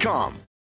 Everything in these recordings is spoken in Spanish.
Stamps.com.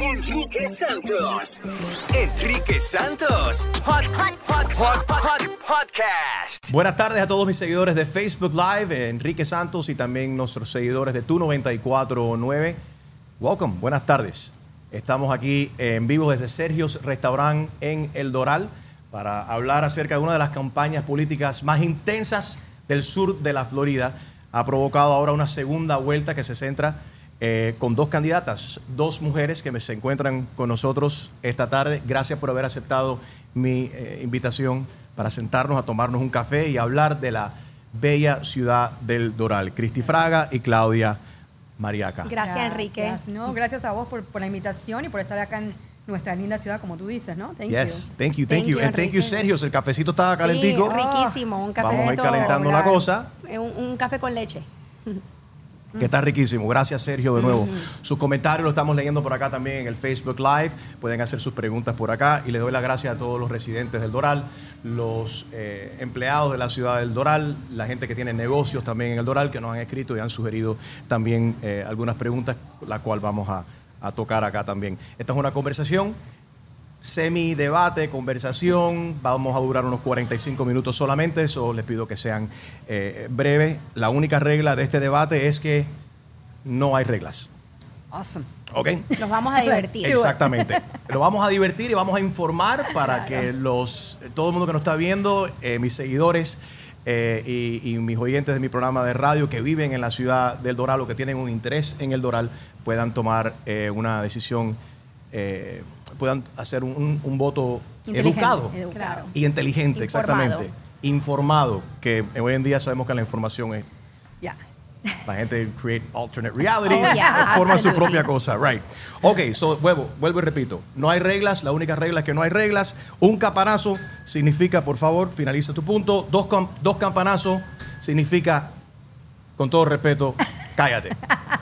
Enrique Santos. Enrique Santos. Hot, hot, hot, hot, hot, podcast. Buenas tardes a todos mis seguidores de Facebook Live, Enrique Santos y también nuestros seguidores de Tu 949. Welcome, buenas tardes. Estamos aquí en vivo desde Sergio's Restaurant en El Doral para hablar acerca de una de las campañas políticas más intensas del sur de la Florida. Ha provocado ahora una segunda vuelta que se centra eh, con dos candidatas, dos mujeres que se encuentran con nosotros esta tarde. Gracias por haber aceptado mi eh, invitación para sentarnos a tomarnos un café y hablar de la bella ciudad del Doral. Cristi Fraga y Claudia Mariaca. Gracias, Enrique. No, gracias a vos por, por, la invitación y por estar acá en nuestra linda ciudad, como tú dices, ¿no? Thank yes, you. thank you, thank, you. And thank you, Sergio. El cafecito estaba calentico. Sí, riquísimo. Un cafecito. Vamos a ir calentando la cosa. Un, un café con leche que está riquísimo. Gracias, Sergio, de nuevo. Sus comentarios los estamos leyendo por acá también en el Facebook Live. Pueden hacer sus preguntas por acá. Y les doy las gracias a todos los residentes del Doral, los eh, empleados de la ciudad del Doral, la gente que tiene negocios también en el Doral, que nos han escrito y han sugerido también eh, algunas preguntas, la cual vamos a, a tocar acá también. Esta es una conversación semi-debate, conversación. Vamos a durar unos 45 minutos solamente, eso les pido que sean eh, breves. La única regla de este debate es que no hay reglas. Awesome. ¿Ok? Nos vamos a divertir. Exactamente. Lo vamos a divertir y vamos a informar para que los, todo el mundo que nos está viendo, eh, mis seguidores eh, y, mis oyentes de mi programa de radio que viven en la ciudad del Doral o que tienen un interés en el Doral, puedan tomar una decisión puedan hacer un, voto educado, y inteligente, exactamente. Informado, que hoy en día sabemos que la información es... La gente create alternate realities, oh, forma su propia cosa, right. Ok, so, vuelvo, vuelvo y repito, no hay reglas, la única regla es que no hay reglas. Un campanazo significa, por favor, finaliza tu punto. Dos, dos campanazos significa, con todo respeto, cállate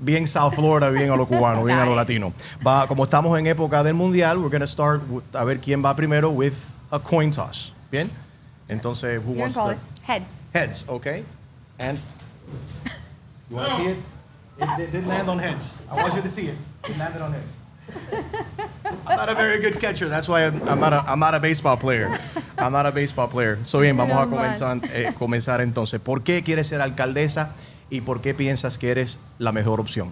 bien South Florida, bien a lo cubano, bien a lo latino. Va, como estamos en época del mundial, we're going to start a ver quién va primero with a coin toss. Bien? Entonces, who wants to? Heads. Heads, okay. And you want to see it? It, it did land on heads. I want you to see it. It landed on heads. I'm not a very good catcher. That's why I'm, I'm not a, I'm not a baseball player. I'm not a baseball player. So bien, vamos a comenzar, eh, comenzar entonces. ¿Por qué quieres ser alcaldesa y por qué piensas que eres la mejor opción?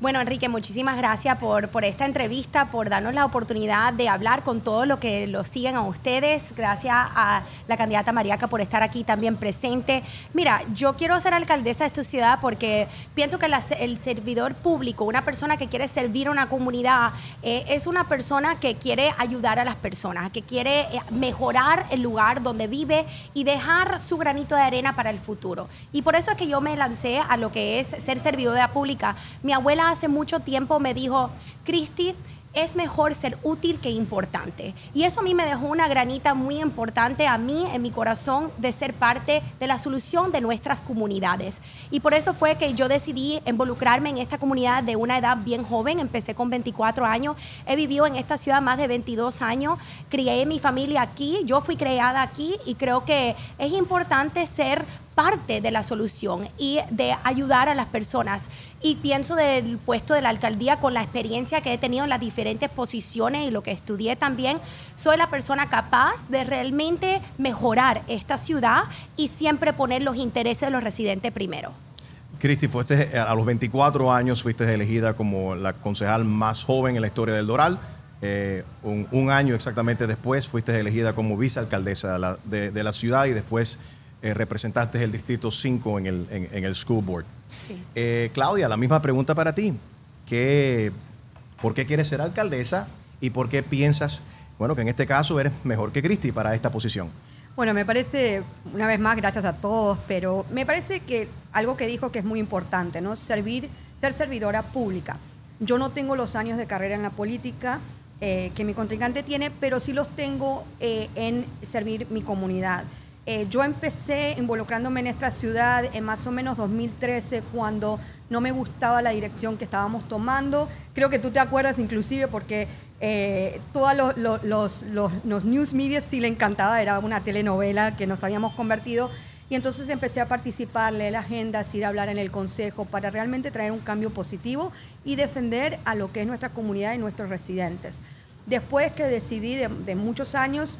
Bueno, Enrique, muchísimas gracias por, por esta entrevista, por darnos la oportunidad de hablar con todos los que los siguen a ustedes. Gracias a la candidata Mariaca por estar aquí también presente. Mira, yo quiero ser alcaldesa de esta ciudad porque pienso que la- el servidor público, una persona que quiere servir a una comunidad, eh, es una persona que quiere ayudar a las personas, que quiere eh, mejorar el lugar donde vive y dejar su granito de arena para el futuro. Y por eso es que yo me lancé a lo que es ser servidora pública. Mi abuela hace mucho tiempo me dijo, Cristi, es mejor ser útil que importante. Y eso a mí me dejó una granita muy importante a mí en mi corazón de ser parte de la solución de nuestras comunidades. Y por eso fue que yo decidí involucrarme en esta comunidad de una edad bien joven. Empecé con 24 años. He vivido en esta ciudad más de 22 años. Crié mi familia aquí. Yo fui creada aquí y creo que es importante ser parte de la solución y de ayudar a las personas. Y pienso del puesto de la alcaldía con la experiencia que he tenido en las diferentes posiciones y lo que estudié también, soy la persona capaz de realmente mejorar esta ciudad y siempre poner los intereses de los residentes primero. Cristi, fuiste, a los 24 años fuiste elegida como la concejal más joven en la historia del Doral. Eh, un, año exactamente después fuiste elegida como vicealcaldesa de la ciudad y después eh, representaste el distrito 5 en el, en, en el school board. Sí. Eh, Claudia, la misma pregunta para ti. ¿Qué, ¿Por qué quieres ser alcaldesa y por qué piensas, bueno, que en este caso eres mejor que Cristi para esta posición? Bueno, me parece, una vez más, gracias a todos, pero me parece que algo que dijo que es muy importante, ¿no? Servir, ser servidora pública. Yo no tengo los años de carrera en la política eh, que mi contrincante tiene, pero sí los tengo eh, en servir mi comunidad. Eh, yo empecé involucrándome en esta ciudad en más o menos 2013 cuando no me gustaba la dirección que estábamos tomando. Creo que tú te acuerdas inclusive porque eh, todos los, los, los, los- news media sí le encantaba, era una telenovela que nos habíamos convertido. Y entonces empecé a participar, leer agendas, ir a hablar en el consejo para realmente traer un cambio positivo y defender a lo que es nuestra comunidad y nuestros residentes. Después que decidí de, de muchos años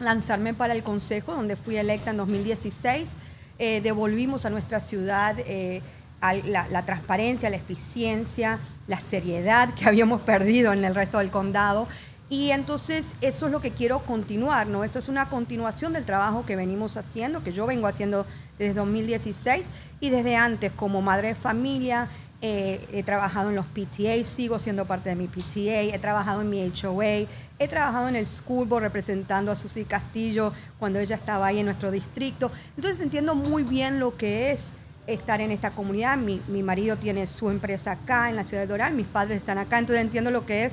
lanzarme para el Consejo, donde fui electa en 2016. Eh, devolvimos a nuestra ciudad eh, al- la, la transparencia, la eficiencia, la seriedad que habíamos perdido en el resto del condado. Y entonces eso es lo que quiero continuar, ¿no? Esto es una continuación del trabajo que venimos haciendo, que yo vengo haciendo desde 2016 y desde antes como madre de familia, eh, he trabajado en los PTA, sigo siendo parte de mi PTA, he trabajado en mi HOA, he trabajado en el School Board representando a Susi Castillo cuando ella estaba ahí en nuestro distrito. Entonces entiendo muy bien lo que es estar en esta comunidad. Mi, mi marido tiene su empresa acá en la ciudad de Doral, mis padres están acá, entonces entiendo lo que es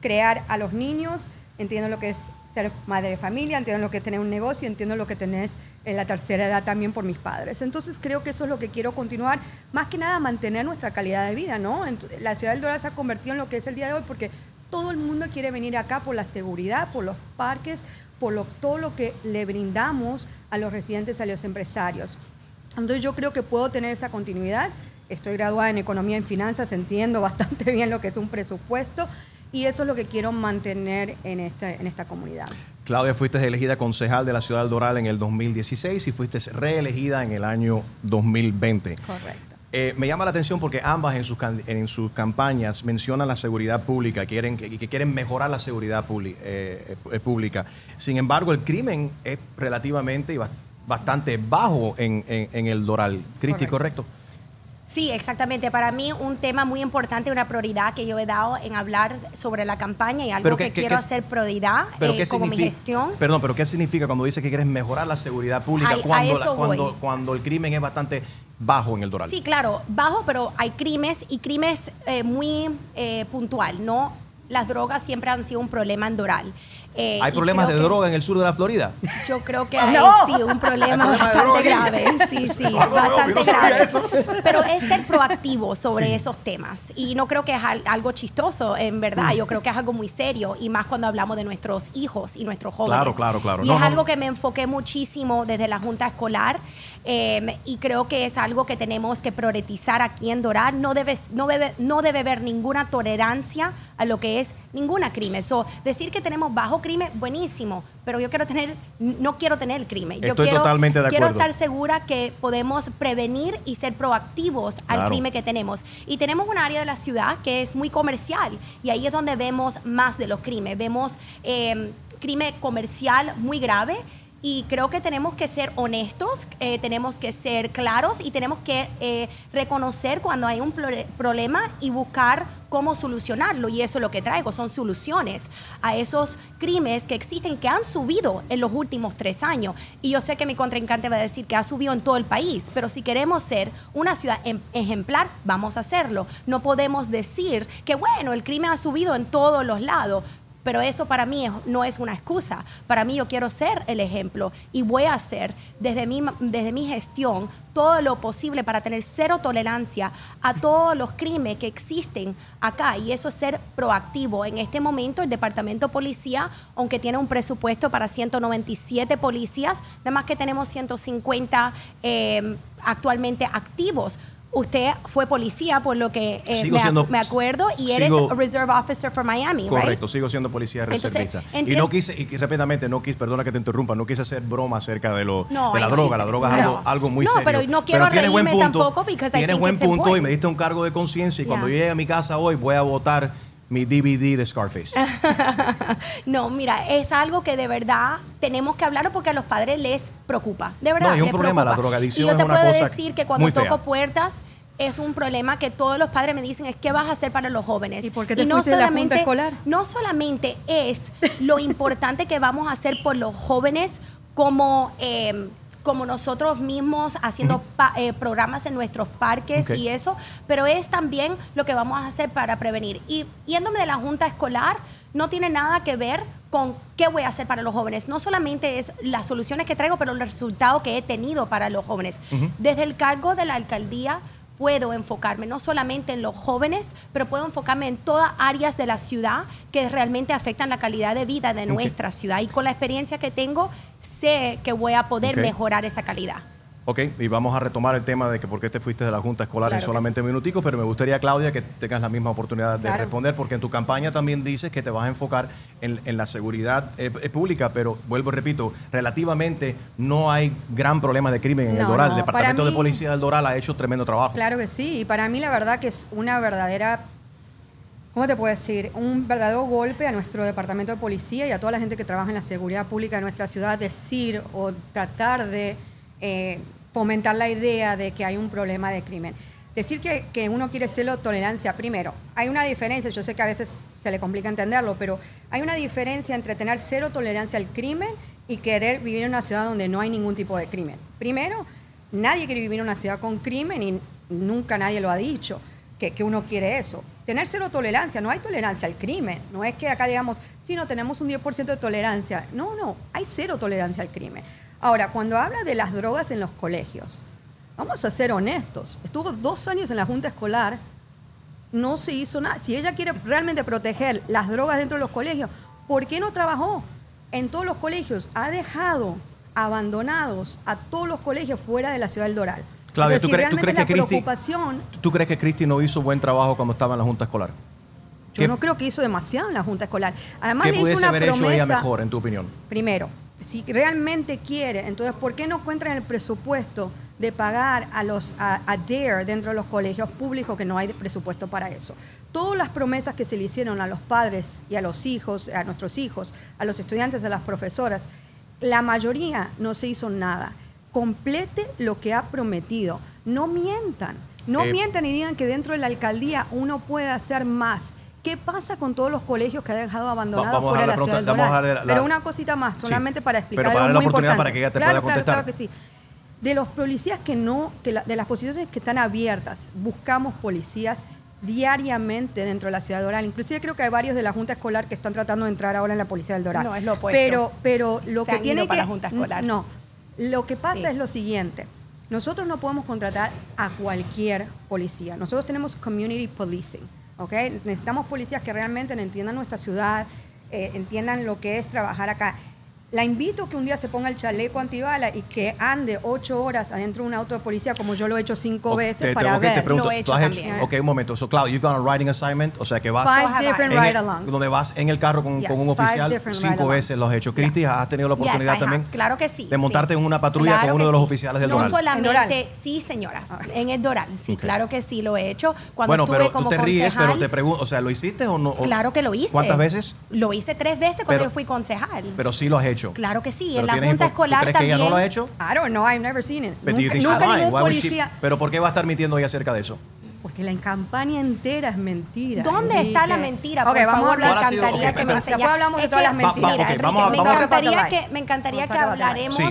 crear a los niños, entiendo lo que es ser madre de familia, entiendo lo que es tener un negocio, entiendo lo que tenés en la tercera edad también por mis padres. Entonces creo que eso es lo que quiero continuar, más que nada mantener nuestra calidad de vida, ¿no? La ciudad del Doral se ha convertido en lo que es el día de hoy porque todo el mundo quiere venir acá por la seguridad, por los parques, por lo- todo lo que le brindamos a los residentes, a los empresarios. Entonces yo creo que puedo tener esa continuidad. Estoy graduada en economía y finanzas, entiendo bastante bien lo que es un presupuesto y eso es lo que quiero mantener en esta, en esta comunidad. Claudia, fuiste elegida concejal de la ciudad del Doral en el 2016 y fuiste reelegida en el año 2020. Correcto. Eh, me llama la atención porque ambas en sus, en sus campañas mencionan la seguridad pública, quieren, que, que quieren mejorar la seguridad publi- eh, eh, pública. Sin embargo, el crimen es relativamente y bas- bastante bajo en, en- en el Doral. Cristi, Correcto. ¿correcto? Sí, exactamente. Para mí un tema muy importante, una prioridad que yo he dado en hablar sobre la campaña y algo Pero que, quiero hacer prioridad Pero eh, ¿qué como mi gestión. Perdón, pero ¿qué significa cuando dice que quieres mejorar la seguridad pública Ay, a cuando, la- eso cuando, voy. cuando el crimen es bastante bajo en el Doral? Sí, claro, bajo, pero hay crímenes y crímenes eh, muy eh, puntual, ¿no? Las drogas siempre han sido un problema en Doral. Eh, ¿Hay problemas de que- droga en el sur de la Florida? Yo creo que hay No. sí un problema bastante grave. Sí, sí, Eso nuevo, bastante grave. eso. Pero es ser proactivo sobre esos temas. Y no creo que es al- algo chistoso, en Mm. verdad. Yo creo que es algo muy serio. Y más cuando hablamos de nuestros hijos y nuestros jóvenes. Claro, claro, claro. Y No, es no. algo que me enfoqué muchísimo desde la Junta Escolar. Eh, y creo que es algo que tenemos que priorizar aquí en Doral. No debe, no, debe, no debe haber ninguna tolerancia a lo que es ninguna crimen. So, decir que tenemos bajo crimen, buenísimo. Pero yo quiero tener, no quiero tener el crimen. Yo Estoy quiero, totalmente de Quiero acuerdo. estar segura que podemos prevenir y ser proactivos al Claro. crimen que tenemos. Y tenemos un área de la ciudad que es muy comercial y ahí es donde vemos más de los crímenes. Vemos eh, crimen comercial muy grave. Y creo que tenemos que ser honestos, eh, tenemos que ser claros y tenemos que eh, reconocer cuando hay un problema y buscar cómo solucionarlo. Y eso es lo que traigo, son soluciones a esos crímenes que existen, que han subido en los últimos tres años. Y yo sé que mi contrincante va a decir que ha subido en todo el país, pero si queremos ser una ciudad em- ejemplar, vamos a hacerlo. No podemos decir que, bueno, el crimen ha subido en todos los lados. Pero eso para mí no es una excusa. Para mí yo quiero ser el ejemplo y voy a hacer desde mi, desde mi gestión todo lo posible para tener cero tolerancia a todos los crímenes que existen acá. Y eso es ser proactivo. En este momento el Departamento de Policía, aunque tiene un presupuesto para 197 policías, nada más que tenemos 150 eh, actualmente activos. Usted fue policía, por lo que eh, me, siendo- me acuerdo, y eres sigo- Reserve Officer for Miami, right? Correcto, sigo siendo policía Entonces, reservista. y no quise, y rápidamente, no quise, perdona que te interrumpa, no quise hacer broma acerca de, lo, No, de la droga. La droga es No. algo, algo muy No, serio. pero no quiero buen reírme punto, tampoco I Tienes think buen punto y me diste un cargo de conciencia y cuando Yeah. llegue a mi casa hoy voy a votar mi DVD de Scarface. No, mira, es algo que de verdad tenemos que hablar porque a los padres les preocupa. De verdad. No, hay un les problema, la preocupa. drogadicción Y yo es te una puedo cosa decir que cuando fea. toco puertas es un problema que todos los padres me dicen es qué vas a hacer para los jóvenes. ¿Y por qué te no fuiste de la junta solamente escolar? no solamente es lo importante que vamos a hacer por los jóvenes como eh, como nosotros mismos haciendo pa- eh, programas en nuestros parques y eso, pero es también lo que vamos a hacer para prevenir. Y yéndome de la junta escolar, no tiene nada que ver con qué voy a hacer para los jóvenes. No solamente es las soluciones que traigo, pero los resultados que he tenido para los jóvenes. Desde el cargo de la alcaldía puedo enfocarme no solamente en los jóvenes, pero puedo enfocarme en todas áreas de la ciudad que realmente afectan la calidad de vida de nuestra ciudad. Y con la experiencia que tengo, sé que voy a poder mejorar esa calidad. Ok, y vamos a retomar el tema de que por qué te fuiste de la Junta Escolar Claro en solamente minuticos, pero me gustaría, Claudia, que tengas la misma oportunidad de Claro. responder, porque en tu campaña también dices que te vas a enfocar en, en la seguridad eh, eh, pública, pero vuelvo y repito, relativamente no hay gran problema de crimen en el Doral. no, el Departamento de Policía del Doral ha hecho tremendo trabajo. Claro que sí, y para mí la verdad que es una verdadera, ¿cómo te puedo decir? Un verdadero golpe a nuestro departamento de policía y a toda la gente que trabaja en la seguridad pública de nuestra ciudad decir o tratar de eh, fomentar la idea de que hay un problema de crimen. Decir que, que uno quiere cero tolerancia, primero, hay una diferencia, yo sé que a veces se le complica entenderlo, pero hay una diferencia entre tener cero tolerancia al crimen y querer vivir en una ciudad donde no hay ningún tipo de crimen. Primero, nadie quiere vivir en una ciudad con crimen y nunca nadie lo ha dicho, que, que uno quiere eso. Tener cero tolerancia, no hay tolerancia al crimen. No es que acá digamos, si no tenemos un 10% de tolerancia. No, no, hay cero tolerancia al crimen. Ahora, cuando habla de las drogas en los colegios, vamos a ser honestos. Estuvo dos años en la Junta Escolar, no se hizo nada. Si ella quiere realmente proteger las drogas dentro de los colegios, ¿por qué no trabajó en todos los colegios? Ha dejado abandonados a todos los colegios fuera de la ciudad del Doral. Claudia, Entonces, ¿tú si crees- tú crees que Cristi- ¿Tú crees que Cristi no hizo buen trabajo cuando estaba en la Junta Escolar? yo ¿Qué- no creo que hizo demasiado en la Junta Escolar. Además, ¿Qué le hizo pudiese una haber hecho ella mejor, en tu opinión? Primero, si realmente quiere, entonces, ¿por qué no encuentran el presupuesto de pagar a los a, a DARE dentro de los colegios públicos que no hay presupuesto para eso? Todas las promesas que se le hicieron a los padres y a los hijos, a nuestros hijos, a los estudiantes, a las profesoras, la mayoría no se hizo nada. Complete lo que ha prometido. No mientan. No Eh, mientan y digan que dentro de la alcaldía uno puede hacer más. ¿Qué pasa con todos los colegios que ha dejado abandonados vamos a fuera de la ciudad del pregunta- vamos a Doral? la- Pero una cosita más, Sí. solamente para explicar Pero para algo darle la muy oportunidad importante. para que ella te Claro, pueda claro, contestar. claro que sí. De los policías que no, que la- de las posiciones que están abiertas, buscamos policías diariamente dentro de la ciudad de Doral. Inclusive creo que hay varios de la Junta Escolar que están tratando de entrar ahora en la Policía del Doral. No, es lo opuesto. Pero, pero lo Se que han tiene ido para que... la Junta Escolar. No, lo que pasa Sí. es lo siguiente. Nosotros no podemos contratar a cualquier policía. Nosotros tenemos community policing, Necesitamos policías que realmente entiendan nuestra ciudad, eh, entiendan lo que es trabajar acá. La invito a que un día se ponga el chaleco antibala y que ande ocho horas adentro de un auto de policía, como yo lo he hecho cinco veces te- para ok, te ver. pregunto, Lo he ¿tú hecho has hecho? también. Ok, un momento. So, Claudio, you've gone on a riding assignment, o sea que vas Five Five different en el- ride-alongs. donde vas en el carro con, Yes, con un oficial, cinco veces lo has hecho. Cristi, ¿has tenido la oportunidad I también? have. Claro que sí. De montarte sí. en una patrulla Claro con uno de los sí. oficiales del No Doral. ¿En solamente, Doral? sí, señora. Ah. En el Doral, sí, claro que sí lo he hecho. Cuando bueno, estuve pero como tú te ríes, pero te pregunto, o sea, ¿lo hiciste o no? Claro que lo hice. ¿Cuántas veces? Lo hice tres veces cuando yo fui concejal. Pero sí lo has hecho. Claro que sí. Pero En la Junta Escolar ¿Tú crees también. que ella no lo ha hecho? I don't know, I've never seen it. But Nunca, nunca ningún Why policía... pero ¿por qué va a estar mintiendo ella acerca de eso? Porque la campaña entera es mentira. ¿Dónde Enrique. está la mentira? Ok, por vamos favor, a hablar. me encantaría Ok, que me espera. enseñara. Después hablamos de todas que- las mentiras. Va- va- ok, Enrique, vamos me vamos encantaría que, me encantaría Vamos que hablaremos. Sí.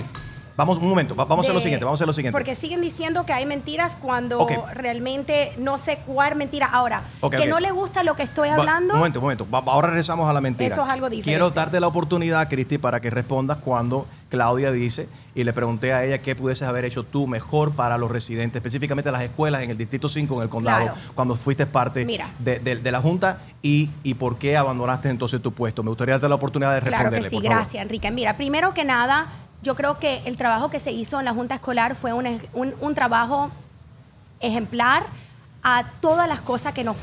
Vamos, un momento, va- vamos a hacer lo de- siguiente, vamos a hacer lo siguiente. Porque siguen diciendo que hay mentiras cuando realmente no sé cuál mentira. Ahora, que no le gusta lo que estoy Va- hablando. Un momento, un momento. Va- ahora regresamos a la mentira. Eso es algo diferente. Quiero darte la oportunidad, Cristi, para que respondas cuando Claudia dice, y le pregunté a ella qué pudieses haber hecho tú mejor para los residentes, específicamente las escuelas en el Distrito 5, en el condado, Claro. cuando fuiste parte de, de- de la Junta y, y por qué abandonaste entonces tu puesto. Me gustaría darte la oportunidad de Claro responderle, que sí, por favor. gracias, Enrique. Mira, primero que nada, yo creo que el trabajo que se hizo en la Junta Escolar fue un, un- trabajo ejemplar a todas las cosas que nos-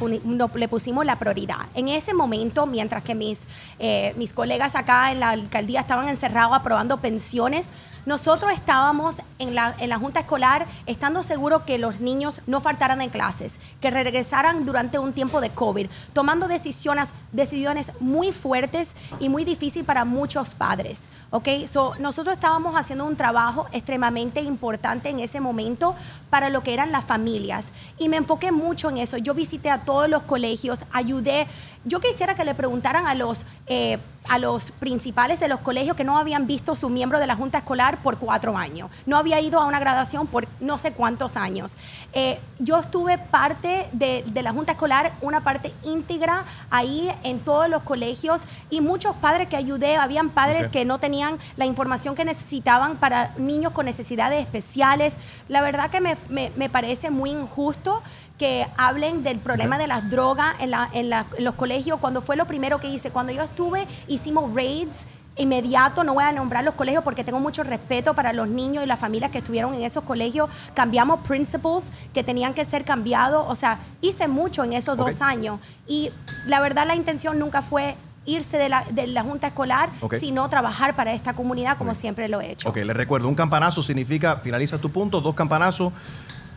le pusimos la prioridad. En ese momento, mientras que mis, eh, mis colegas acá en la alcaldía estaban encerrados aprobando pensiones, nosotros estábamos en la, en la Junta Escolar estando seguros que los niños no faltaran en clases, que regresaran durante un tiempo de COVID, tomando decisiones, decisiones muy fuertes y muy difíciles para muchos padres. ¿ok? So, nosotros estábamos haciendo un trabajo extremadamente importante en ese momento para lo que eran las familias. Y me enfoqué mucho en eso. Yo visité a todos los colegios, ayudé. Yo quisiera que le preguntaran a los, eh, a los principales de los colegios que no habían visto su miembro de la Junta Escolar por cuatro años. No había ido a una graduación por no sé cuántos años. Eh, yo estuve parte de, de la Junta Escolar, una parte íntegra ahí en todos los colegios y muchos padres que ayudé. Habían padres que no tenían la información que necesitaban para niños con necesidades especiales. La verdad que me, me- me parece muy injusto que hablen del problema de las drogas en, la- en la- en los colegios, cuando fue lo primero que hice. Cuando yo estuve, hicimos raids inmediato, no voy a nombrar los colegios porque tengo mucho respeto para los niños y las familias que estuvieron en esos colegios. Cambiamos principles que tenían que ser cambiados. O sea, hice mucho en esos dos años. Y la verdad la intención nunca fue irse de la, de la junta escolar, sino trabajar para esta comunidad como siempre lo he hecho. Ok, les recuerdo, un campanazo significa finaliza tu punto, dos campanazos,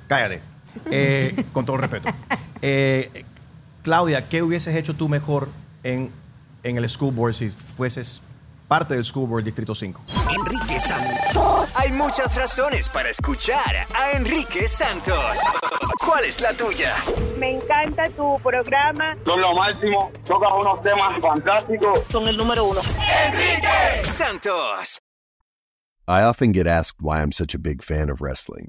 cállate. Eh, con todo el respeto. Eh, Claudia, ¿qué hubieses hecho tú mejor en, en el school board si fueses parte del school board Distrito 5? Enrique Santos. Hay muchas razones para escuchar a Enrique Santos. ¿Cuál es la tuya? Me encanta tu programa. Son lo máximo, tocas unos temas fantásticos. Son el número uno. Enrique Santos. I often get asked why I'm such a big fan of wrestling,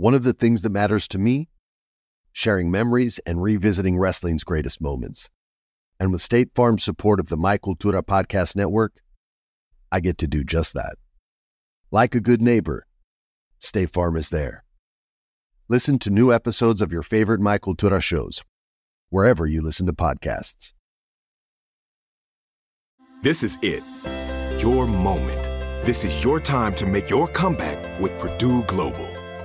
One of the things that matters to me sharing memories and revisiting wrestling's greatest moments. And with State Farm's support of the My Cultura Podcast Network, I get to do just that. Like a good neighbor, State Farm is there. Listen to new episodes of your favorite My Cultura shows, wherever you listen to podcasts. This is it. Your moment. This is your time to make your comeback with Purdue Global.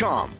Cars.com.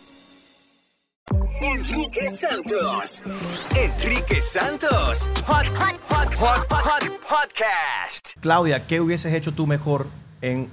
Enrique Santos. Enrique Santos. Hot, hot, hot, hot, hot, hot podcast. Claudia, ¿qué hubieses hecho tú mejor en,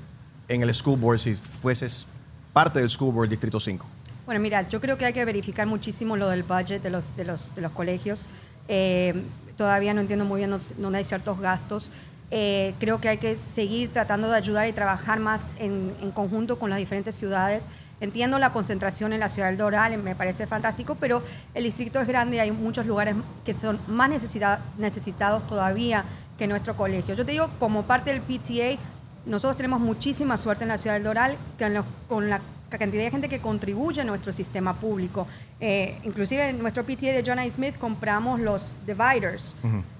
en el school board si fueses parte del school board Distrito 5? Bueno, mira, yo creo que hay que verificar muchísimo lo del budget de los, de los, de los colegios. Eh, todavía no entiendo muy bien dónde- dónde hay ciertos gastos. Eh, creo que hay que seguir tratando de ayudar y trabajar más en, en conjunto con las diferentes ciudades. Entiendo la concentración en la ciudad del Doral, me parece fantástico, pero el distrito es grande, hay muchos lugares que son más necesita- necesitados todavía que nuestro colegio. Yo te digo, como parte del PTA, nosotros tenemos muchísima suerte en la ciudad del Doral con la cantidad de gente que contribuye a nuestro sistema público. Eh, inclusive en nuestro PTA de John A. Smith compramos los dividers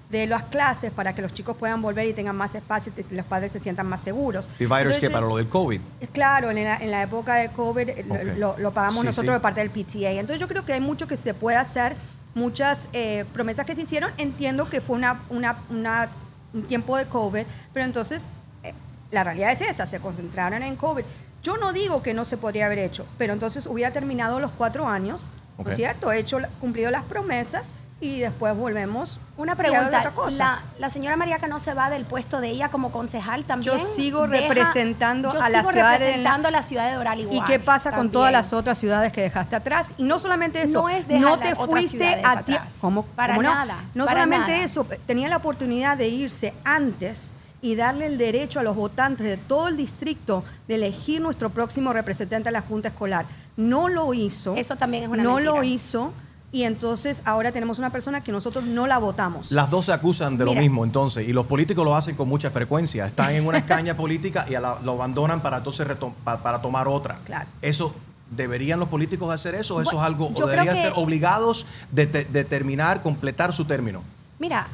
de las clases para que los chicos puedan volver y tengan más espacio y los padres se sientan más seguros. Dividers Entonces, que para lo del COVID. Claro, en la, en la época de COVID eh, lo- pagamos Sí, nosotros sí. de parte del PTA. Entonces yo creo que hay mucho que se puede hacer, muchas eh, promesas que se hicieron. Entiendo que fue una, una- una- un tiempo de COVID, pero entonces eh, la realidad es esa, se concentraron en COVID. Yo no digo que no se podría haber hecho, pero entonces hubiera terminado los cuatro años, ¿no es cierto? Hecho, cumplido las promesas y después volvemos. Una otra pregunta, cosa. la, la señora Mariaca no se va del puesto de ella como concejal también. Yo sigo Deja- representando yo a la sigo ciudad de- representando a la ciudad de Doral igual. ¿Y qué pasa con todas las otras ciudades que dejaste atrás? Y no solamente eso, No es no te fuiste a ti. ¿Cómo? Para cómo no? nada, No para solamente nada. eso, tenía la oportunidad de irse antes y darle el derecho a los votantes de todo el distrito de elegir nuestro próximo representante a la Junta Escolar. No lo hizo. Eso también es una No mentira. lo hizo. Y entonces ahora tenemos una persona que nosotros no la votamos. Las dos se acusan de Mira. lo mismo, entonces, y los políticos lo hacen con mucha frecuencia. Están en una escaña política y la- lo abandonan para entonces retom- pa- para tomar otra. Claro. Eso. ¿Deberían los políticos hacer eso? ¿O eso Bueno, es algo? ¿O deberían que- ser obligados de, te- de terminar, completar su término? Mira,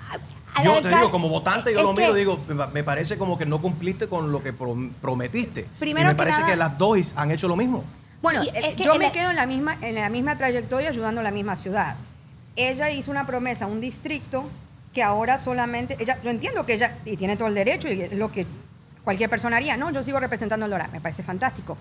Yo te alcalde- digo, como votante, yo lo miro que- digo, me parece como que no cumpliste con lo que prom- prometiste. Primero y me que parece nada- que las dos han hecho lo mismo. Bueno, es que yo me el- quedo en la misma en la misma trayectoria ayudando a la misma ciudad. Ella hizo una promesa a un distrito que ahora solamente ella yo entiendo que ella y tiene todo el derecho y es lo que cualquier persona haría, no, yo sigo representando el Doral, me parece fantástico.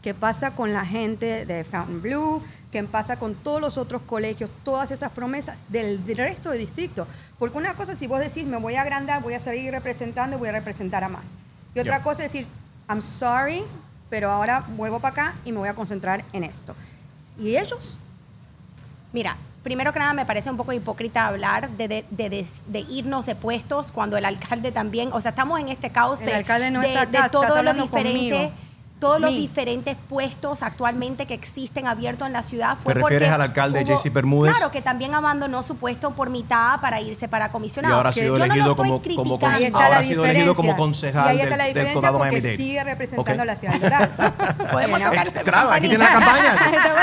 ¿Qué pasa con la gente de Fountain Blue? ¿Qué pasa con todos los otros colegios? Todas esas promesas del resto de distritos. Porque una cosa, si vos decís, me voy a agrandar, voy a seguir representando, voy a representar a más. Y otra cosa es decir, I'm sorry, pero ahora vuelvo para acá y me voy a concentrar en esto. ¿Y ellos? Mira, primero que nada me parece un poco hipócrita hablar de, de- de- irnos de puestos cuando el alcalde también, o sea, estamos en este caos El de, alcalde no de, está de acá, todo lo diferente. conmigo. Todos los diferentes puestos actualmente que existen abiertos en la ciudad fue ¿Te refieres al alcalde hubo- JC Bermúdez? Claro, que también abandonó su puesto por mitad para irse para Y comisionado. ahora ha sido yo no lo elegido estoy como, como ahora ha sido elegido como concejal y ahí del, está la del diferencia condado porque Miami-Dade. sigue representando Ok. la ciudad. Podemos Bueno, tocar Eh, Claro, aquí tiene la campaña.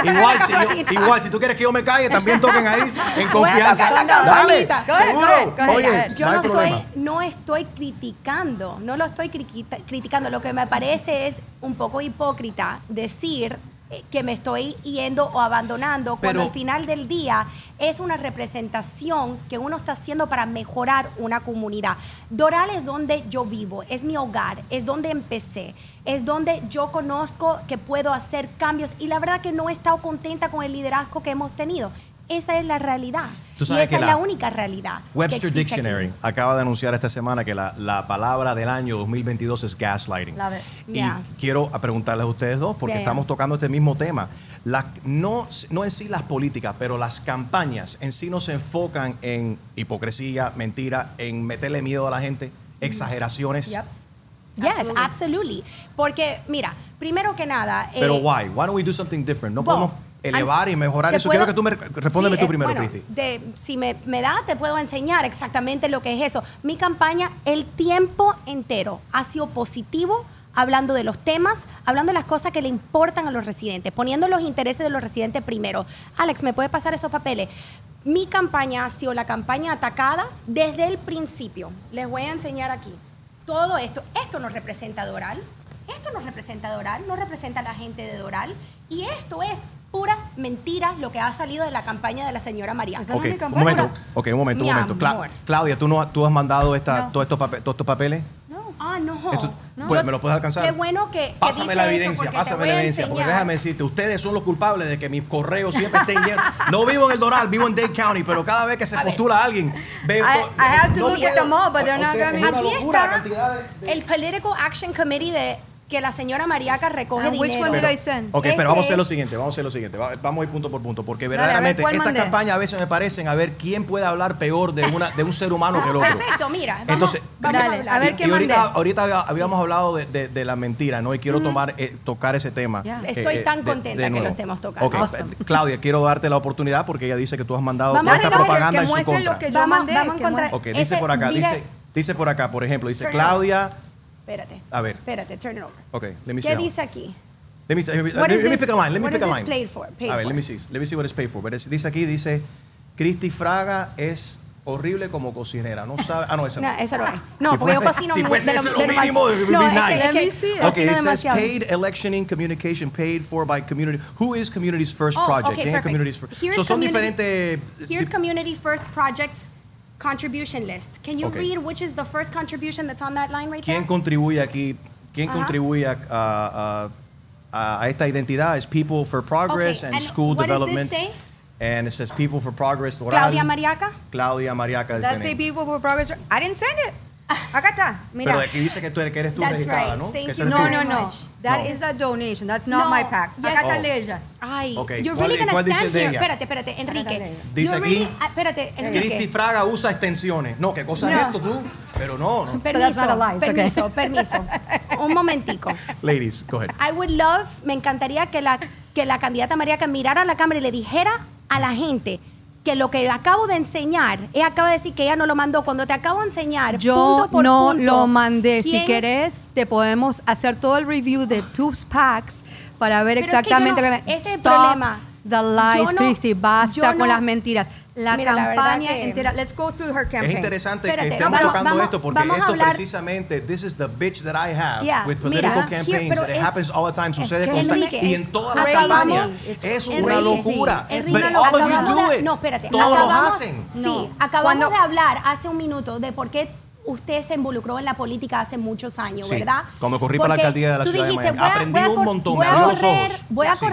igual, si yo- igual, si tú quieres que yo me calle, también toquen ahí en confianza. la Dale, seguro. Oye, yo no no, estoy, no estoy criticando, no lo estoy criticando. Lo que me parece es un poco hipócrita decir eh, que me estoy yendo o abandonando cuando Pero- al final del día es una representación que uno está haciendo para mejorar una comunidad. Doral es donde yo vivo, es mi hogar, es donde empecé, es donde yo conozco que puedo hacer cambios y la verdad que no he estado contenta con el liderazgo que hemos tenido. Esa es la realidad. Tú y esa que es la, la única realidad. que Webster aquí. Dictionary acaba de anunciar esta semana que la, la palabra del año 2022 es gaslighting. Love it. Y Yeah. quiero preguntarles a ustedes dos, porque Yeah, yeah. estamos tocando este mismo tema. La- no, no en sí las políticas, pero las campañas en sí no se enfocan en hipocresía, mentira, en meterle miedo a la gente, exageraciones. Yep. Yes, absolutely. Porque, mira, primero que nada. eh, Pero why? Why don't we do something different? No Well, podemos elevar y mejorar eso. puedo- Quiero que tú me respóndeme Sí, tú eh, primero, bueno, Cristi. de- si me, me da, te puedo enseñar exactamente lo que es eso. Mi campaña, el tiempo entero, ha sido positivo, hablando de los temas, hablando de las cosas que le importan a los residentes, poniendo los intereses de los residentes primero. Alex, ¿me puede pasar esos papeles? Mi campaña ha sido la campaña atacada desde el principio. Les voy a enseñar aquí. Todo esto, esto nos representa Doral, esto nos representa Doral, no representa a la gente de Doral, y esto es pura mentira lo que ha salido de la campaña de la señora María. Ok, un momento, ok, un momento, un Mi momento. Cla- amor. Claudia, ¿tú, no, ¿tú has mandado esta, No. todos, estos pape- todos estos papeles? Ah, no. Esto- no. pues, ¿me lo puedes alcanzar? Qué bueno que, que Pásame dice la eso, evidencia, porque te pásame voy la a evidencia, porque enseñar. déjame decirte, ustedes son los culpables de que mis correos siempre estén llenos. No vivo en el Doral, vivo en Dade County, pero cada vez que se A ver. postula alguien, veo... I, to- I have to no look at them all, but they're o not sea, gonna es una Aquí está el Political Action Committee de que la señora Mariaca recoge And which dinero. one did I send? Ok, Este pero vamos a hacer lo es- siguiente, vamos a hacer lo siguiente, va- vamos a ir punto por punto, porque a ver, verdaderamente ¿cuál estas campañas a veces me parecen a ver quién puede hablar peor de, una, de un ser humano que el otro. Perfecto, mira. Vamos, Entonces, vamos Dale, hablar. a ver y, qué y ahorita, mandé. ahorita había- habíamos hablado de, de- de la mentira, ¿no? Y quiero tomar, eh, tocar ese tema. Ya. Estoy tan contenta que lo estemos tocando. Ok, Awesome. Claudia, quiero darte la oportunidad porque ella dice que tú has mandado Vamos, toda esta propaganda que en su contra. lo que yo Vamos- mandé. vamos a encontrar- Ok, dice por acá, dice, dice por acá, por ejemplo, dice Claudia. Espérate. A ver. Espérate, turn it over. Ok, let me see. ¿Qué how- dice aquí? Let me, see- let me, What let is me this- pick a line. Let me what pick is a this line. paid for? Paid a ver, for? let me see. Let me see what is paid for. But it's- dice aquí, dice, Cristi Fraga es horrible como cocinera. No sabe. Ah, no, esa No, no. esa no es. No, Si porque yo fuese- cocino si muy- fuese de lo- ese de lo lo mínimo, it would be nice. es que Let me see it. Okay, it says demasiado. paid electioning communication paid for by community. Who is Community's First Oh, Project? okay, ¿Quién es perfect. Community's First? Here's So, son community- diferentes. Here's Community First Project's contribution list. Can you Okay. read which is the first contribution that's on that line right ¿Quién there? contribuye aquí? ¿Quién Ajá. contribuye a, a- a- a esta identidad? People for Progress Okay, and, and School what does this Development. say? And it says People for Progress. Claudia Mariaca. Claudia Mariaca is the That's name. people for progress. I didn't send it. Acá está. Mira. Pero aquí dice que tú eres, que eres tú That's registrada, right. ¿no? Thank you No, no, no. That No. is a donation. That's not No, my pack. yes. Acá está Oh. el de ella. Ay, Ok, you're ¿cuál- really gonna stand here. ella? Espérate, espérate, Enrique. Dice aquí, really- ah, espérate, Enrique. Cristi Fraga usa extensiones. No, ¿qué cosa es esto tú? Pero no, no. Permiso, lie. It's okay. permiso, permiso. Un momentico. Ladies, go ahead. I would love, me encantaría que la, que la candidata María que mirara a la cámara y le dijera a la gente que lo que acabo de enseñar, ella acaba de decir que ella no lo mandó. Cuando te acabo de enseñar, Yo punto por no punto, lo mandé. Si quién- querés, te podemos hacer todo el review de tus packs para ver Pero es que exactamente no- ese es el problema. The lies, no- Christy, basta yo con no- las mentiras. La Mira, la campaña que- entera. Let's go through her campaign. Es interesante Espérate, que estemos vamos- tocando vamos- esto porque vamos a esto hablar- precisamente, this is the bitch that I have Yeah, with mira, political here- campaigns. pero it es- happens all the time. Sucede que constante Enrique, y en crazy. campañas. It's Es una locura. No, all of you acabamos do de- it. No, espérate. Todos lo hacen. Sí, acabamos de hablar hace un minuto de por qué usted se involucró en la política hace muchos años, Sí, ¿verdad? cuando corrí para la alcaldía de la ciudad de Miami. voy a- Aprendí voy a un montón, voy me a abrió los correr, ojos. Voy a Sí.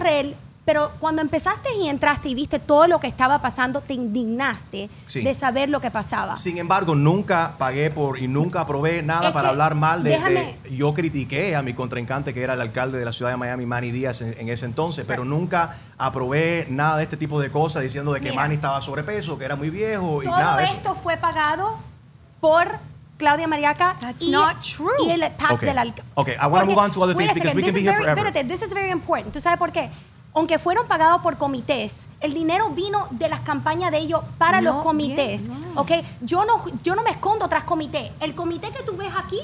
Pero cuando empezaste y entraste y viste todo lo que estaba pasando, te indignaste Sí. de saber lo que pasaba. Sin embargo, nunca pagué por y nunca aprobé nada Es para que, hablar mal de, déjame- de- Yo critiqué a mi contrincante, que era el alcalde de la ciudad de Miami, Manny Díaz, en, en ese entonces, pero nunca aprobé nada de este tipo de cosas diciendo de que Mira. Manny estaba sobrepeso, que era muy viejo y Todo nada de eso. esto fue pagado por Claudia Mariaca y, not true. y el PAC Okay. del alcalde. Okay, I wanna move on to other things because we can be here forever. Espérate, this is very important. ¿Tú sabes por qué? Aunque fueron pagados por comités, el dinero vino de las campañas de ellos para No, los comités. bien, ¿ok? Yo no, yo no me escondo tras comité. El comité que tú ves aquí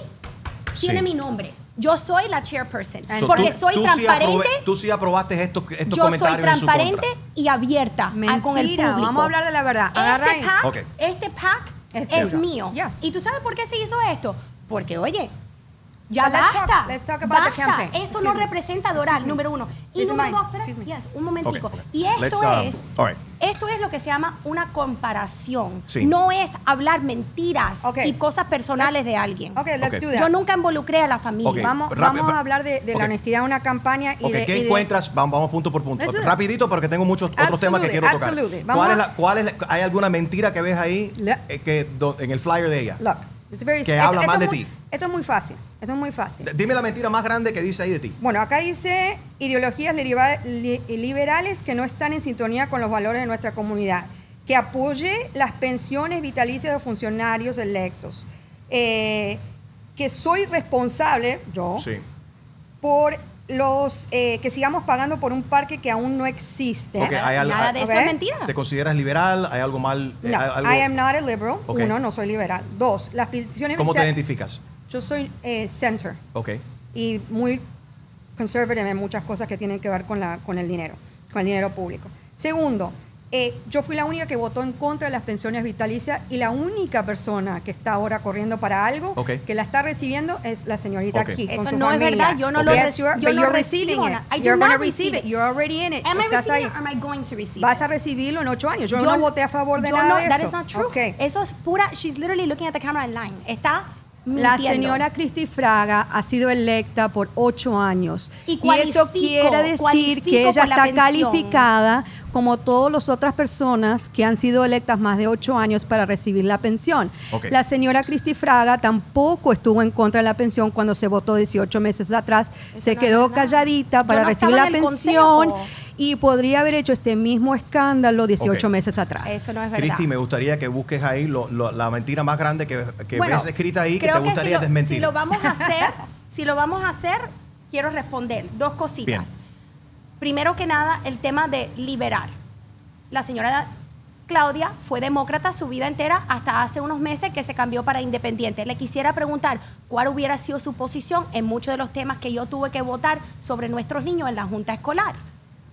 tiene Sí. mi nombre. Yo soy la chairperson. So, porque tú- soy tú sí transparente. aprobé- tú sí aprobaste estos, estos yo soy comentarios en su transparente y abierta a- con el Mentira, público. vamos a hablar de la verdad. Agarra Este pack, Ok. este pack Es es, mío. Yes. ¿Y tú sabes por qué se hizo esto? Porque, oye, ya let's basta. talk- let's talk about the basta. campaign. Esto Excuse no me. representa Doral, número uno. Y This is número mine. dos, espera, yes, un momentico. Y esto Let's, um, es, all right. esto es lo que se llama una comparación. Sí. No es hablar mentiras y cosas personales de alguien. Let's do that. Yo nunca involucré a la familia. Vamos, Rápido, vamos va- a hablar de, la honestidad de una campaña y de... ¿qué y de- encuentras? Vamos, vamos punto por punto. Let's. Rapidito, porque tengo muchos otros temas que quiero tocar. ¿Cuál es a- la, cuál es la- ¿Hay alguna mentira que ves ahí eh, que, do- en el flyer de ella? Look, it's very- Que habla mal de ti. Esto es muy fácil. Esto es muy fácil. D- Dime la mentira más grande que dice ahí de ti. Bueno, acá dice ideologías li- liberales que no están en sintonía con los valores de nuestra comunidad. Que apoye las pensiones vitalicias de funcionarios electos. Eh, que soy responsable, yo, Sí. por los eh, que sigamos pagando por un parque que aún no existe. Ok, hay al- Nada de eso Ok. es mentira. ¿Te consideras liberal? ¿Hay algo mal? eh, No, hay algo- I am not a liberal. Ok. Uno, no soy liberal. Dos, las peticiones... ¿Cómo te identificas? Yo soy eh, center Ok. y muy conservative en muchas cosas que tienen que ver con, la, con el dinero, con el dinero público. Segundo, eh, yo fui la única que votó en contra de las pensiones vitalicias y la única persona que está ahora corriendo para algo Ok. que la está recibiendo es la señorita Ok. aquí. Eso con su no es familia. verdad, yo no Ok. lo Yes, reci- you are- yo no you're recibo receiving nada. it. I do You're not gonna receive it. it. You're already in it. Am I receiving ahí. it or am I going to receive Vas it? a recibirlo en ocho años. Yo, Yo no voté a favor de yo nada no- de that eso. is not true. Eso es pura. She's literally looking at the camera and lying. Está La señora Cristi Fraga ha sido electa por ocho años. Y eso quiere decir que ella está pensión. calificada como todas las otras personas que han sido electas más de ocho años para recibir la pensión. La señora Cristi Fraga tampoco estuvo en contra de la pensión cuando se votó 18 meses atrás. se no quedó calladita para no recibir la pensión consejo. Y podría haber hecho este mismo escándalo 18 Ok. meses atrás. Eso no es verdad. Cristi, me gustaría que busques ahí lo- lo- la mentira más grande que, que Bueno, ves escrita ahí que te gustaría si lo, desmentir. Si lo vamos a hacer, si lo vamos a hacer, quiero responder dos cositas. Bien. Primero que nada, el tema de liberar. La señora Claudia fue demócrata su vida entera hasta hace unos meses que se cambió para independiente. Le quisiera preguntar cuál hubiera sido su posición en muchos de los temas que yo tuve que votar sobre nuestros niños en la Junta Escolar.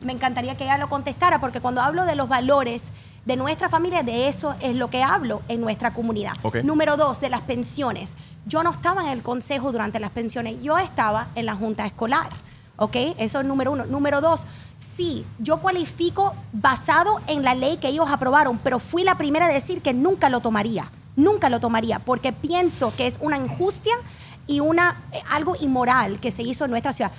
Me encantaría que ella lo contestara porque cuando hablo de los valores de nuestra familia, de eso es lo que hablo en nuestra comunidad. Número dos, de las pensiones. Yo no estaba en el consejo durante las pensiones, yo estaba en la Junta Escolar. ¿Ok? Eso es número uno. Número dos, sí, yo cualifico basado en la ley que ellos aprobaron, pero fui la primera a decir que nunca lo tomaría. Nunca lo tomaría, porque pienso que es una injusticia y una, eh, algo inmoral que se hizo en nuestra ciudad.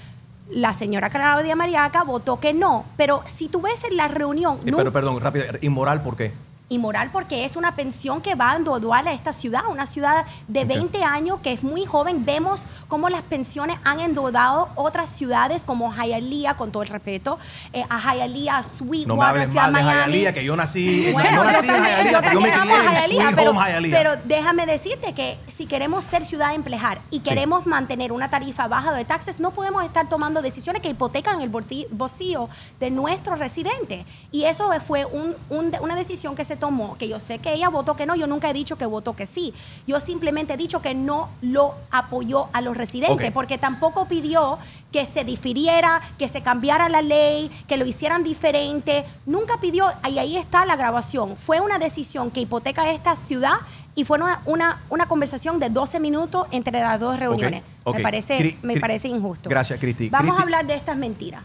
La señora Claudia Mariaca votó que no, pero si tú ves en la reunión, Eh, nun- pero perdón, rápido, inmoral, ¿por qué? Inmoral porque es una pensión que va endeuduar a esta ciudad, una ciudad de Ok. 20 años que es muy joven. Vemos cómo las pensiones han endeudado otras ciudades como Hialeah, con todo el respeto, eh, a Hialeah, a Sweetwater, No me hables Ciudad mal de. Hialeah, que yo nací, Bueno, yo nací en Hialeah, pero yo me crié en pero, déjame decirte que si queremos ser ciudad emplejar y queremos mantener una tarifa baja de taxes, no podemos estar tomando decisiones que hipotecan el bolsillo de nuestros residentes. Y eso fue un- un- una decisión que se tomó, que yo sé que ella votó que no, yo nunca he dicho que votó que sí. Yo simplemente he dicho que no lo apoyó a los residentes, porque tampoco pidió que se difiriera, que se cambiara la ley, que lo hicieran diferente. Nunca pidió, y ahí está la grabación. Fue una decisión que hipoteca esta ciudad y fue una, una, una conversación de 12 minutos entre las dos reuniones. Me, parece, Cri- me parece injusto. Gracias, Cristi. Vamos a hablar de estas mentiras.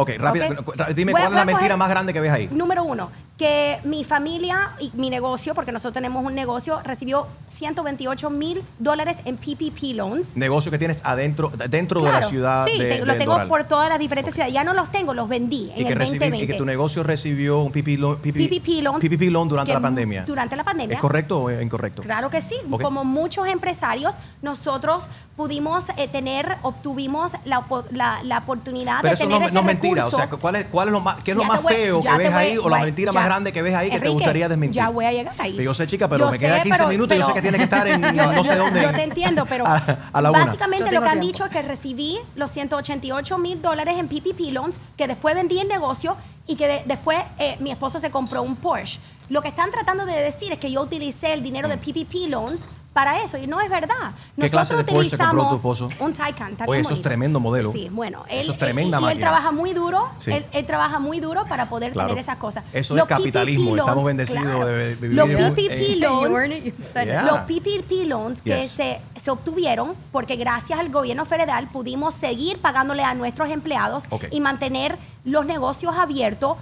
Ok, rápido. Dime Voy cuál es la mentira más grande que ves ahí. Número uno, que mi familia y mi negocio, porque nosotros tenemos un negocio, recibió 128 mil dólares en PPP loans. Negocio que tienes adentro, dentro de la ciudad sí, de, te- lo de tengo Doral. por todas las diferentes ciudades. Ya no los tengo, los vendí en y que, el recibi- 2020. y que tu negocio recibió un PPP loan, PPP loans PPP loan durante la pandemia. Durante la pandemia. ¿Es correcto o incorrecto? Claro que sí. Como muchos empresarios, nosotros pudimos eh, tener, obtuvimos la, opo- la, la oportunidad Pero de tener no, ese no mentira. O sea, ¿cuál es, cuál es lo más, ¿qué es lo más voy- feo que ves voy- ahí o la voy- mentira ya. más grande que ves ahí que te gustaría desmentir? Ya voy a llegar ahí. Yo sé, chica, pero Yo me quedan sé, 15 pero- minutos y yo sé pero- que tiene que estar en Yo- no sé yo- dónde. Yo te entiendo, pero a, a la una. básicamente lo que han tiempo. dicho es que recibí los 188 mil dólares en PPP loans, que después vendí el negocio y que de- después eh, mi esposo se compró un Porsche. Lo que están tratando de decir es que yo utilicé el dinero de PPP loans para eso y no es verdad. Mm. ¿Qué clase de Nosotros Porsche compró tu esposo? Un Taycan. está Oye, eso es tremendo modelo. Sí, bueno, él, Eso es tremenda y, y él trabaja muy duro. Sí. Él, él trabaja muy duro para poder Claro. tener esas cosas. Eso Los es capitalismo. Estamos bendecidos claro. de vivir Los PPP en- loans, Yeah. los PPP loans que Yes. se, se obtuvieron porque gracias al gobierno federal pudimos seguir pagándole a nuestros empleados y mantener los negocios abiertos.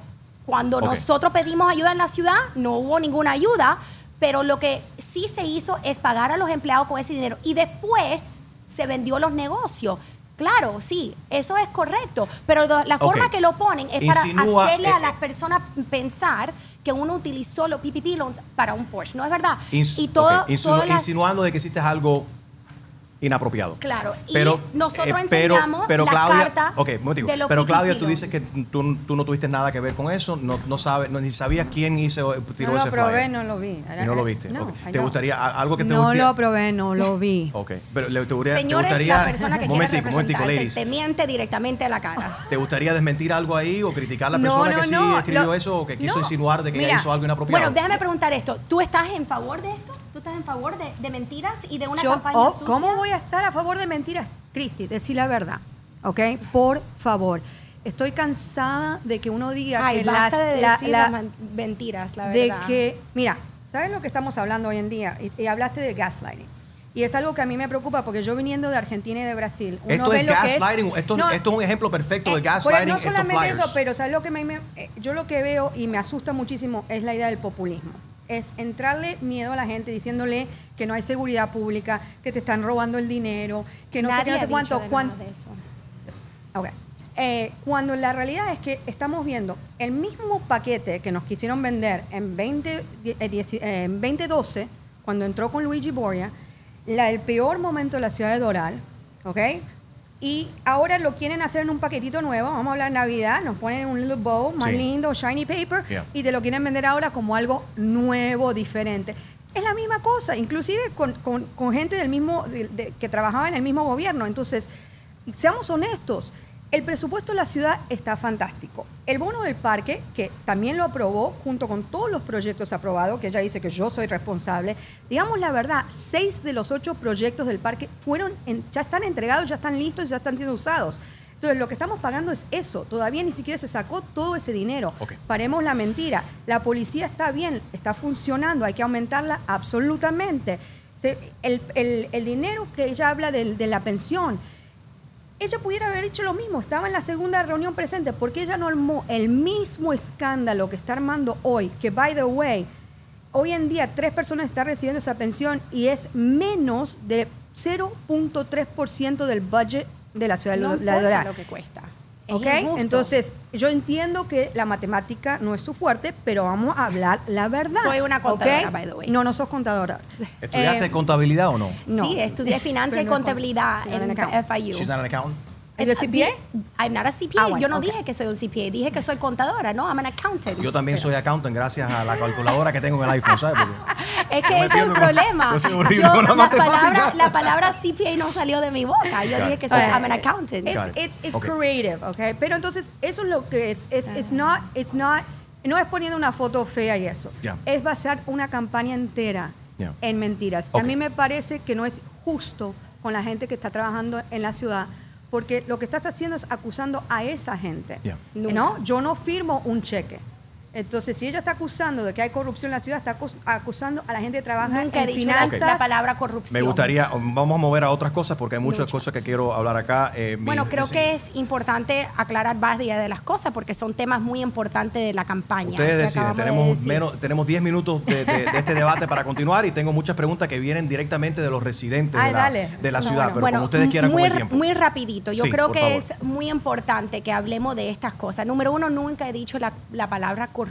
Cuando nosotros pedimos ayuda en la ciudad, no hubo ninguna ayuda, pero lo que sí se hizo es pagar a los empleados con ese dinero y después se vendió los negocios. Claro, sí, eso es correcto, pero la forma que lo ponen es para hacerle eh, a las personas pensar que uno utilizó los PPP loans para un Porsche. No es verdad. Y todo, ok, insinu- todas las- Insinuando de que hiciste algo inapropiado. Claro, y Pero, nosotros eh, pero, enseñamos pero la Claudia, carta ok, un momentico. de los pero Claudia, tú dices que tú, tú no tuviste nada que ver con eso, no, no sabes, no, ni sabías quién hizo, tiró No ese lo probé, flyer. no lo vi. Y no lo viste. No, ¿Te gustaría algo que te No gustaría? lo probé, no lo vi. Ok, pero le, te, gustaría- te Señores, gustaría, la persona que quiere momentico, ladies. te miente directamente a la cara. ¿Te gustaría desmentir algo ahí o criticar a la No, persona no, que sí no, escribió lo- eso o que quiso no. insinuar de que ella hizo algo inapropiado? Bueno, déjame preguntar esto. ¿Tú estás en favor de esto? ¿Tú estás en favor de, de mentiras y de una Yo- campaña oh, sucia? ¿Cómo voy a estar a favor de mentiras? Cristi, decir la verdad, ¿ok? Por favor. Estoy cansada de que uno diga Ay, que basta las- de la- decir la- las mentiras, la de verdad. que, mira, ¿sabes lo que estamos hablando hoy en día? Y, y hablaste de gaslighting. Y es algo que a mí me preocupa porque yo viniendo de Argentina y de Brasil, uno Esto ve es lo que gaslighting, esto, No, esto es un ejemplo perfecto de Bueno, gaslighting, no solamente eso, pero ¿sabes lo que me, me- eh, yo lo que veo y me asusta muchísimo es la idea del populismo. Es entrarle miedo a la gente diciéndole que no hay seguridad pública, que te están robando el dinero, que no sé Nadie qué, no sé cuánto. de cuán- nada de eso. Ok. Eh, cuando la realidad es que estamos viendo el mismo paquete que nos quisieron vender en, 20, eh, dieci- eh, en 2012, cuando entró con Luigi Boria, la, el peor momento de la ciudad de Doral, ¿ok? Y ahora lo quieren hacer en un paquetito nuevo, vamos a hablar de Navidad, nos ponen un little bow más Sí. lindo, shiny paper, Yeah. y te lo quieren vender ahora como algo nuevo, diferente. Es la misma cosa, inclusive con, con- con gente del mismo, de- de- que trabajaba en el mismo gobierno. Entonces, seamos honestos, el presupuesto de la ciudad está fantástico. El bono del parque, que también lo aprobó junto con todos los proyectos aprobados, que ella dice que yo soy responsable, digamos la verdad, seis de los ocho proyectos del parque fueron en- ya están entregados, ya están listos, ya están siendo usados. Entonces, lo que estamos pagando es eso. Todavía ni siquiera se sacó todo ese dinero. Paremos la mentira. La policía está bien, está funcionando, hay que aumentarla absolutamente. Se- el, el- el dinero que ella habla de, de la pensión, ella pudiera haber hecho lo mismo, estaba en la segunda reunión presente, porque ella no armó el mismo escándalo que está armando hoy, que by the way, hoy en día tres personas están recibiendo esa pensión y es menos de 0.3% del budget de la ciudad No de la lo que cuesta. ¿Ok? Entonces, yo entiendo que la matemática no es su fuerte, pero vamos a hablar la verdad. Soy una contadora, ¿ok? by the way. No, no sos contadora. ¿Estudiaste Eh, contabilidad o no? no. Sí, estudié finanzas y no contabilidad en accountant. FIU. She's not an accountant. ¿Eres CPA? I'm not a CPA. Ah, bueno, Yo no ok. dije que soy un CPA, dije que soy contadora, ¿no? I'm an accountant. Yo también soy accountant gracias a la calculadora que tengo en el iPhone, ¿sabes? Porque Es que ese es el problema. yo soy horrible Yo- con la la, palabra, la palabra CPA no salió de mi boca. Yo Got dije it. que soy Eh, I'm an accountant. It's, it's, it's Okay. creative, okay? Pero entonces, eso es lo que es. Es it's not, it's not No es poniendo una foto fea y eso. Ya. Es basar una campaña entera Ya. en mentiras. Ok. A mí me parece que no es justo con la gente que está trabajando en la ciudad, porque lo que estás haciendo es acusando a esa gente. No, yo no firmo un cheque. Entonces, si ella está acusando de que hay corrupción en la ciudad, está acus- acusando a la gente que trabaja Nunca he en dicho la, finanzas. la palabra corrupción. Me gustaría, vamos a mover a otras cosas porque hay muchas cosas que quiero hablar acá. Eh, mi- Bueno, creo sí. que es importante aclarar varias de las cosas porque son temas muy importantes de la campaña. Ustedes deciden, de tenemos, decir. menos, tenemos 10 minutos de, de- de este debate para continuar y tengo muchas preguntas que vienen directamente de los residentes Ay, de la, dale. de la No, ciudad, bueno. pero Bueno, como ustedes quieran muy, con el tiempo. muy rapidito. Yo Sí, creo que favor. es muy importante que hablemos de estas cosas. Número uno, nunca he dicho la, la palabra corrupción,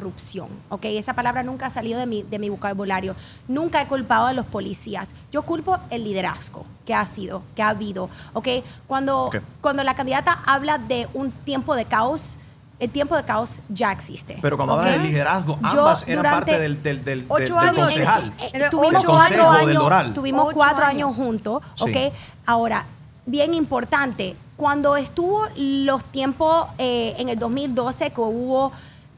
¿ok? Esa palabra nunca ha salido de mi, de mi vocabulario. Nunca he culpado a los policías. Yo culpo el liderazgo que ha sido, que ha habido, ¿ok? Cuando, cuando la candidata habla de un tiempo de caos, el tiempo de caos ya existe. Pero cuando ¿ok? hablan de liderazgo, Yo ambas eran durante parte del, del, del, ocho del- años- concejal. eh, tuvimos del cuatro consejo años, tuvimos Ocho cuatro años. años juntos, Sí. ¿ok? Ahora, bien importante, cuando estuvo los tiempos eh, en el 2012 que hubo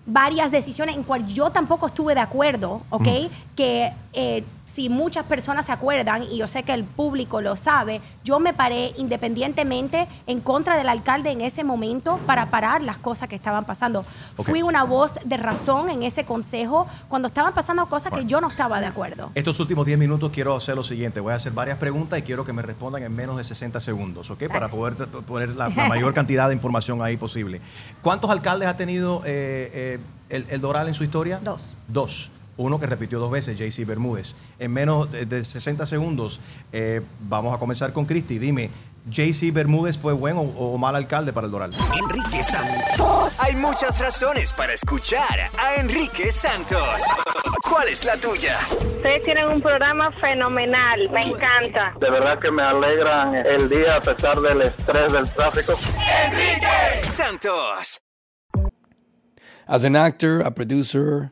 varias decisiones en cual yo tampoco estuve de acuerdo, ¿ok? Que eh, si muchas personas se acuerdan, y yo sé que el público lo sabe, yo me paré independientemente en contra del alcalde en ese momento para parar las cosas que estaban pasando. Fui una voz de razón en ese consejo cuando estaban pasando cosas que yo no estaba de acuerdo. Estos últimos 10 minutos quiero hacer lo siguiente. Voy a hacer varias preguntas y quiero que me respondan en menos de 60 segundos, ¿ok? Para poder poner la, la mayor cantidad de información ahí posible. ¿Cuántos alcaldes ha tenido eh, eh, el, el Doral en su historia? Dos. Dos. Uno que repitió dos veces, JC Bermúdez. En menos de, de 60 segundos, eh, vamos a comenzar con Cristi. Dime, ¿JC Bermúdez fue buen o, o mal alcalde para el Doral? Enrique Santos. Hay muchas razones para escuchar a Enrique Santos. ¿Cuál es la tuya? Ustedes tienen un programa fenomenal, me encanta. De verdad que me alegra el día a pesar del estrés del tráfico. Enrique Santos. As an actor, a producer,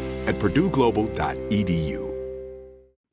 at purdueglobal.edu.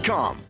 Indeed.com.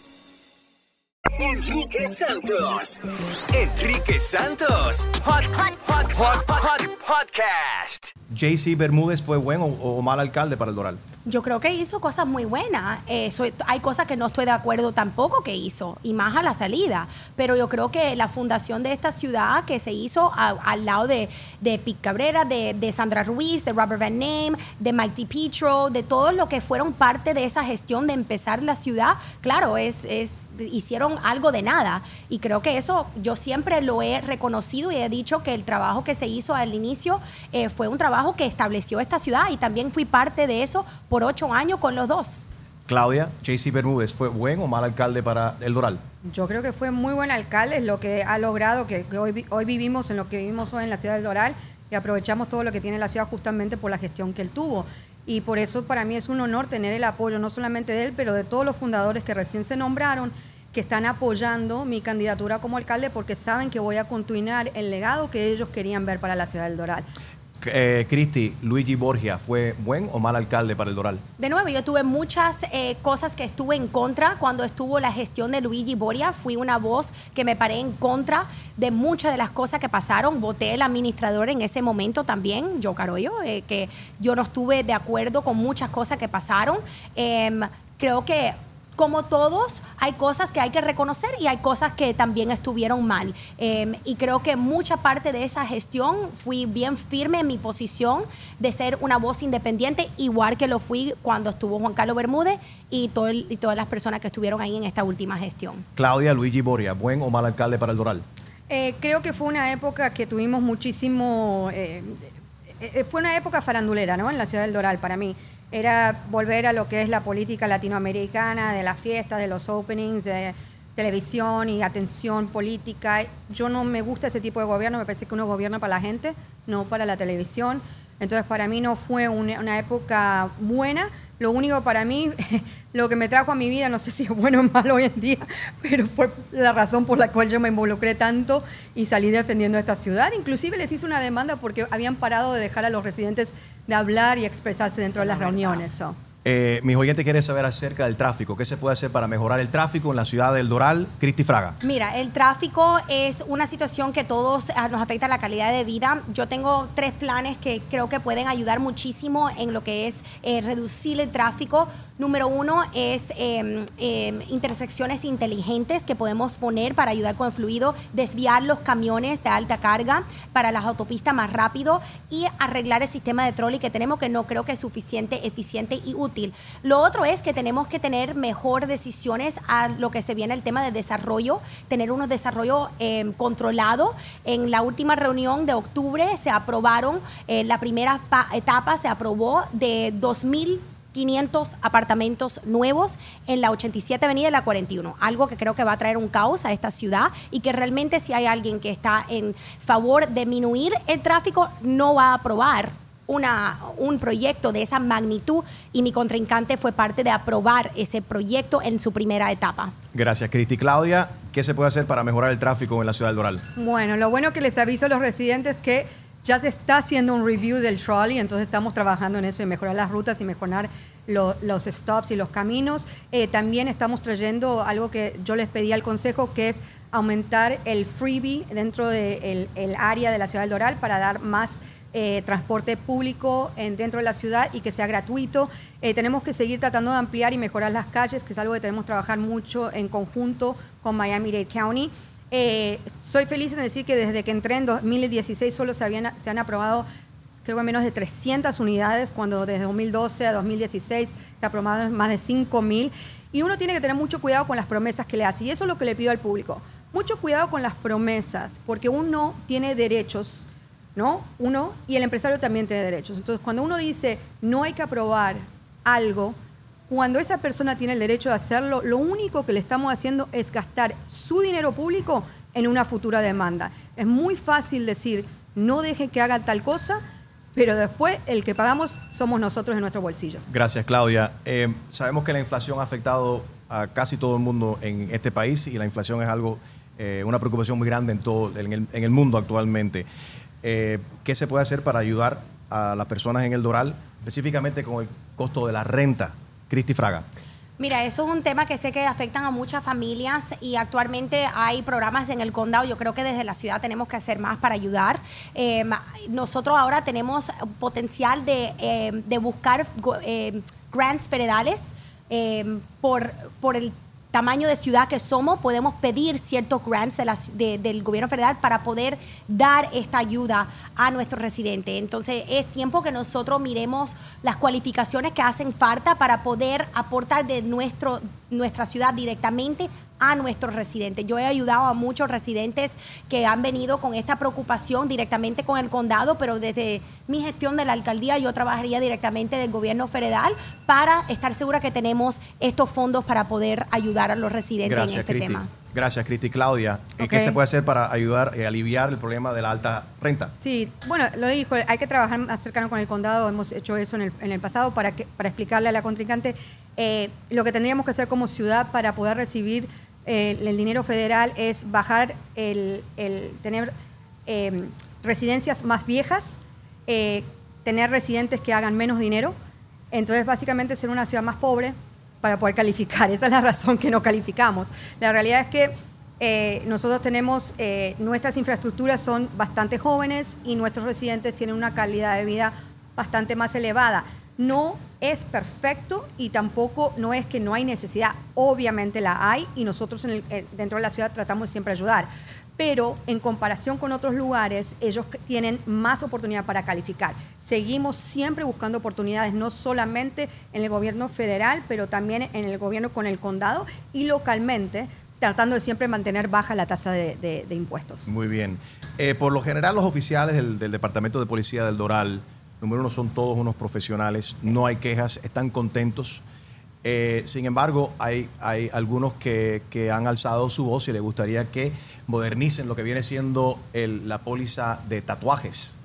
Enrique Santos. Enrique Santos. Hot, hot, hot, hot, hot, podcast. JC Bermúdez fue buen o, o mal alcalde para el Doral. Yo creo que hizo cosas muy buenas. Eh, soy- hay cosas que no estoy de acuerdo tampoco que hizo, y más a la salida. Pero yo creo que la fundación de esta ciudad que se hizo al lado de, de Pete Cabrera, de, de Sandra Ruiz, de Robert Van Name, de Mike DiPietro, de todos los que fueron parte de esa gestión de empezar la ciudad, claro, es, es, hicieron algo de nada. Y creo que eso yo siempre lo he reconocido y he dicho que el trabajo que se hizo al inicio eh, fue un trabajo que estableció esta ciudad y también fui parte de eso por ocho años con los dos. Claudia, JC Bermúdez fue buen o mal alcalde para el Doral. Yo creo que fue muy buen alcalde, es lo que ha logrado, que, que hoy, hoy vivimos en lo que vivimos hoy en la ciudad del Doral y aprovechamos todo lo que tiene la ciudad justamente por la gestión que él tuvo. Y por eso para mí es un honor tener el apoyo no solamente de él, pero de todos los fundadores que recién se nombraron, que están apoyando mi candidatura como alcalde porque saben que voy a continuar el legado que ellos querían ver para la ciudad del Doral. Eh, Cristi, Luigi Borgia fue buen o mal alcalde para el Doral. De nuevo, yo tuve muchas eh, cosas que estuve en contra cuando estuvo la gestión de Luigi Boria. Fui una voz que me paré en contra de muchas de las cosas que pasaron. Voté el administrador en ese momento también, yo Carollo, eh, que yo no estuve de acuerdo con muchas cosas que pasaron. Em, creo que como todos, hay cosas que hay que reconocer y hay cosas que también estuvieron mal. Eh, y creo que mucha parte de esa gestión fui bien firme en mi posición de ser una voz independiente, igual que lo fui cuando estuvo Juan Carlos Bermúdez y, todo el- y todas las personas que estuvieron ahí en esta última gestión. Claudia, Luigi Borgia, buen o mal alcalde para el Doral. Eh, creo que fue una época que tuvimos muchísimo. eh, eh, fue una época farandulera, ¿no? En la ciudad del Doral, para mí. Era volver a lo que es la política latinoamericana, de las fiestas, de los openings, de televisión y atención política. Yo no me gusta ese tipo de gobierno, me parece que uno gobierna para la gente, no para la televisión. Entonces, para mí no fue una, una época buena. Lo único para mí, lo que me trajo a mi vida, no sé si es bueno o malo hoy en día, pero fue la razón por la cual yo me involucré tanto y salí defendiendo esta ciudad. Inclusive les hice una demanda porque habían parado de dejar a los residentes de hablar y expresarse dentro de las reuniones. so. Eh, mis oyentes quieren saber acerca del tráfico. ¿Qué se puede hacer para mejorar el tráfico en la ciudad del Doral? Cristi Fraga. Mira, el tráfico es una situación que todos ah, nos afecta la calidad de vida. Yo tengo tres planes que creo que pueden ayudar muchísimo en lo que es eh, reducir el tráfico. Número uno es eh, intersecciones inteligentes que podemos poner para ayudar con el fluido, desviar los camiones de alta carga para las autopistas más rápido y arreglar el sistema de trolley que tenemos que no creo que es suficiente, eficiente y útil. Lo otro es que tenemos que tener mejor decisiones a lo que se viene el tema de desarrollo, tener unos desarrollo eh. En la última reunión de octubre se aprobaron, eh, la primera pa- etapa se aprobó de 2.000 500 apartamentos nuevos en la 87 Avenida y la 41, algo que creo que va a traer un caos a esta ciudad y que realmente si hay alguien que está en favor de disminuir el tráfico no va a aprobar una, un proyecto de esa magnitud y mi contrincante fue parte de aprobar ese proyecto en su primera etapa. Gracias, Cristi. Claudia, ¿qué se puede hacer para mejorar el tráfico en la ciudad del Doral? Bueno, lo bueno que les aviso a los residentes que ya se está haciendo un review del trolley, entonces estamos trabajando en eso, en mejorar las rutas y mejorar lo- los stops y los caminos. Eh, también estamos trayendo algo que yo les pedí al consejo, que es aumentar el freebie dentro del el área de la ciudad del Doral para dar más eh, transporte público en, dentro de la ciudad y que sea gratuito. Eh, tenemos que seguir tratando de ampliar y mejorar las calles, que es algo que tenemos que trabajar mucho en conjunto con Miami-Dade County. Eh, soy feliz en decir que desde que entré en 2016 solo se, habían, se han aprobado creo que menos de 300 unidades, cuando desde 2012 a 2016 se aprobaron más de 5 mil. Y uno tiene que tener mucho cuidado con las promesas que le hace. Y eso es lo que le pido al público. Mucho cuidado con las promesas, porque uno tiene derechos, ¿no? Uno y el empresario también tiene derechos. Entonces, cuando uno dice no hay que aprobar algo, cuando esa persona tiene el derecho de hacerlo, lo único que le estamos haciendo es gastar su dinero público en una futura demanda. Es muy fácil decir, no dejen que haga tal cosa, pero después el que pagamos somos nosotros en nuestro bolsillo. Gracias, Claudia. Eh, sabemos que la inflación ha afectado a casi todo el mundo en este país y la inflación es algo, eh, una preocupación muy grande en todo en el, en el mundo actualmente. Eh, ¿Qué se puede hacer para ayudar a las personas en el Doral, específicamente con el costo de la renta? Cristi Fraga. Mira, eso es un tema que sé que afectan a muchas familias y actualmente hay programas en el condado. Yo creo que desde la ciudad tenemos que hacer más para ayudar. Eh, nosotros ahora tenemos potencial de, eh, buscar eh, grants federales por, por el tamaño de ciudad que somos, podemos pedir ciertos grants de la- de- del gobierno federal para poder dar esta ayuda a nuestros residentes. Entonces, es tiempo que nosotros miremos las cualificaciones que hacen falta para poder aportar de nuestro, nuestra ciudad directamente a nuestros residentes. Yo he ayudado a muchos residentes que han venido con esta preocupación directamente con el condado, pero desde mi gestión de la alcaldía yo trabajaría directamente del gobierno federal para estar segura que tenemos estos fondos para poder ayudar a los residentes Gracias, en este Cristi. tema. Gracias, Cristi. Claudia, eh, ¿qué Ok. se puede hacer para ayudar y aliviar el problema de la alta renta? Sí, bueno, lo dijo, hay que trabajar más cercano con el condado, hemos hecho eso en el, en el pasado para, que, para explicarle a la contrincante eh, lo que tendríamos que hacer como ciudad para poder recibir el dinero federal es bajar el, el tener eh, residencias más viejas, eh, tener residentes que hagan menos dinero, entonces básicamente ser una ciudad más pobre para poder calificar. Esa es la razón que no calificamos. La realidad es que eh, nosotros tenemos, eh, nuestras infraestructuras son bastante jóvenes y nuestros residentes tienen una calidad de vida bastante más elevada. No es perfecto y tampoco no es que no hay necesidad. Obviamente la hay y nosotros eh, dentro de la ciudad tratamos de siempre ayudar. Pero en comparación con otros lugares, ellos tienen más oportunidad para calificar. Seguimos siempre buscando oportunidades, no solamente en el gobierno federal, pero también en el gobierno con el condado y localmente, tratando de siempre mantener baja la tasa de, de- de impuestos. Muy bien. Eh, por lo general, los oficiales del, del Departamento de Policía del Doral, número uno, son todos unos profesionales, no hay quejas, están contentos. Eh, sin embargo, hay, hay algunos que, que han alzado su voz y les gustaría que modernicen lo que viene siendo la póliza de tatuajes.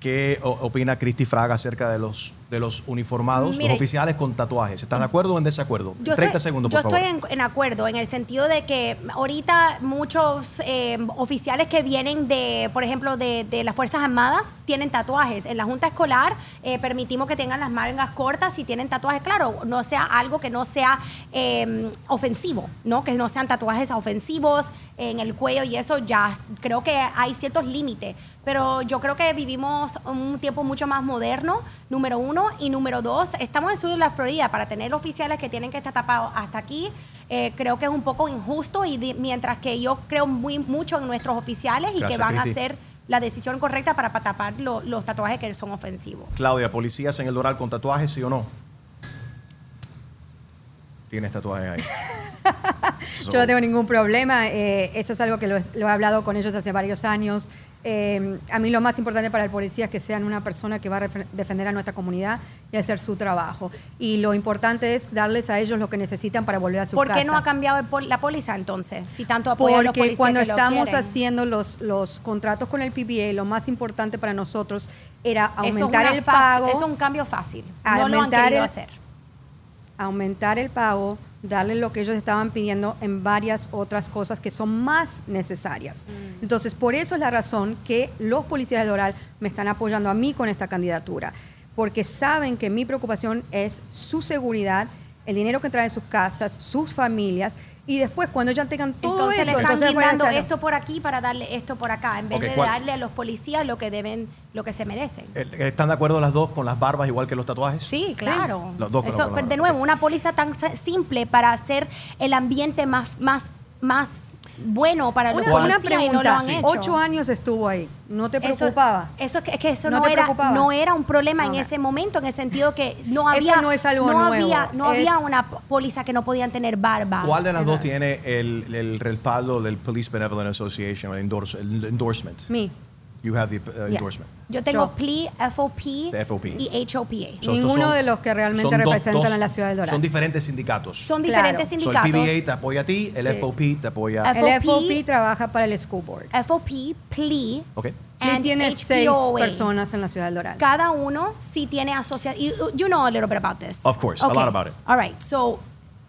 ¿Qué opina Cristi Fraga acerca de los, de los uniformados, Mire, los oficiales con tatuajes? ¿Estás de acuerdo o en desacuerdo? Yo 30 estoy, segundos, yo por favor. estoy en, en acuerdo en el sentido de que ahorita muchos eh, oficiales que vienen de, por ejemplo, de, de las Fuerzas Armadas tienen tatuajes. En la Junta Escolar eh, permitimos que tengan las mangas cortas y tienen tatuajes. Claro, no sea algo que no sea eh, ofensivo, ¿no? Que no sean tatuajes ofensivos en el cuello y eso ya creo que hay ciertos límites. Pero yo creo que vivimos un tiempo mucho más moderno, número uno. Y número dos, estamos en el sur de la Florida para tener oficiales que tienen que estar tapados hasta aquí. eh, creo que es un poco injusto y di- mientras que yo creo muy mucho en nuestros oficiales y Gracias, que van a hacer la decisión correcta para pa- tapar lo- los tatuajes que son ofensivos. Claudia, ¿policías en el Doral con tatuajes, sí o no? Tienes tatuajes ahí. Yo no tengo ningún problema. eh, eso es algo que lo, lo he hablado con ellos hace varios años. Eh, a mí lo más importante para el policía es que sean una persona que va a defender a nuestra comunidad y hacer su trabajo. Y lo importante es darles a ellos lo que necesitan para volver a sus ¿Por casas. qué no ha cambiado pol- la póliza entonces? Si tanto apoyan a los Porque policías cuando que estamos haciendo los, los contratos con el PBA, lo más importante para nosotros era Eso es aumentar el pago. Es un cambio fácil. No lo han querido el- hacer. aumentar el pago, darle lo que ellos estaban pidiendo en varias otras cosas que son más necesarias. Mm. Entonces, por eso es la razón que los policías de Doral me están apoyando a mí con esta candidatura, porque saben que mi preocupación es su seguridad, el dinero que traen sus casas, sus familias, y después cuando ya tengan todo Entonces eso, le están entonces esto por aquí para darle esto por acá, en vez de ¿cuál? darle a los policías lo que deben, lo que se merecen. Eh, ¿Están de acuerdo las dos con las barbas igual que los tatuajes? Sí, claro. Los dos, Eso, pero- de nuevo, una póliza tan simple para hacer el ambiente más, más, más bueno para los Una, y no lo pregunta, han hecho. ocho años estuvo ahí, ¿no te Eso- preocupaba? Eso, es que, es que eso ¿No no, era, preocupaba? no era un problema Ok. en ese momento, en el sentido que no Esto había, no es algo no nuevo, había, no es- había una póliza que no podían tener barba. ¿Cuál de las dos tiene el, el respaldo del Police Benevolent Association, el, endorse- el endorsement? Me. You have the uh, Yes. endorsement. Yo tengo. PLE, FOP, FOP. y HOPA. So, Ninguno son- de los que realmente representan dos- a la ciudad de Doral. Son diferentes sindicatos. Son Claro. diferentes So, el sindicatos. PBA te apoya a ti, el Sí. FOP te apoya El FOP trabaja para el School Board. FOP, PLE, Ok. And tiene seis personas en la ciudad de Doral. Cada uno sí tiene asociación. You, you know a little bit about this. Of course, a lot about it. All right. So,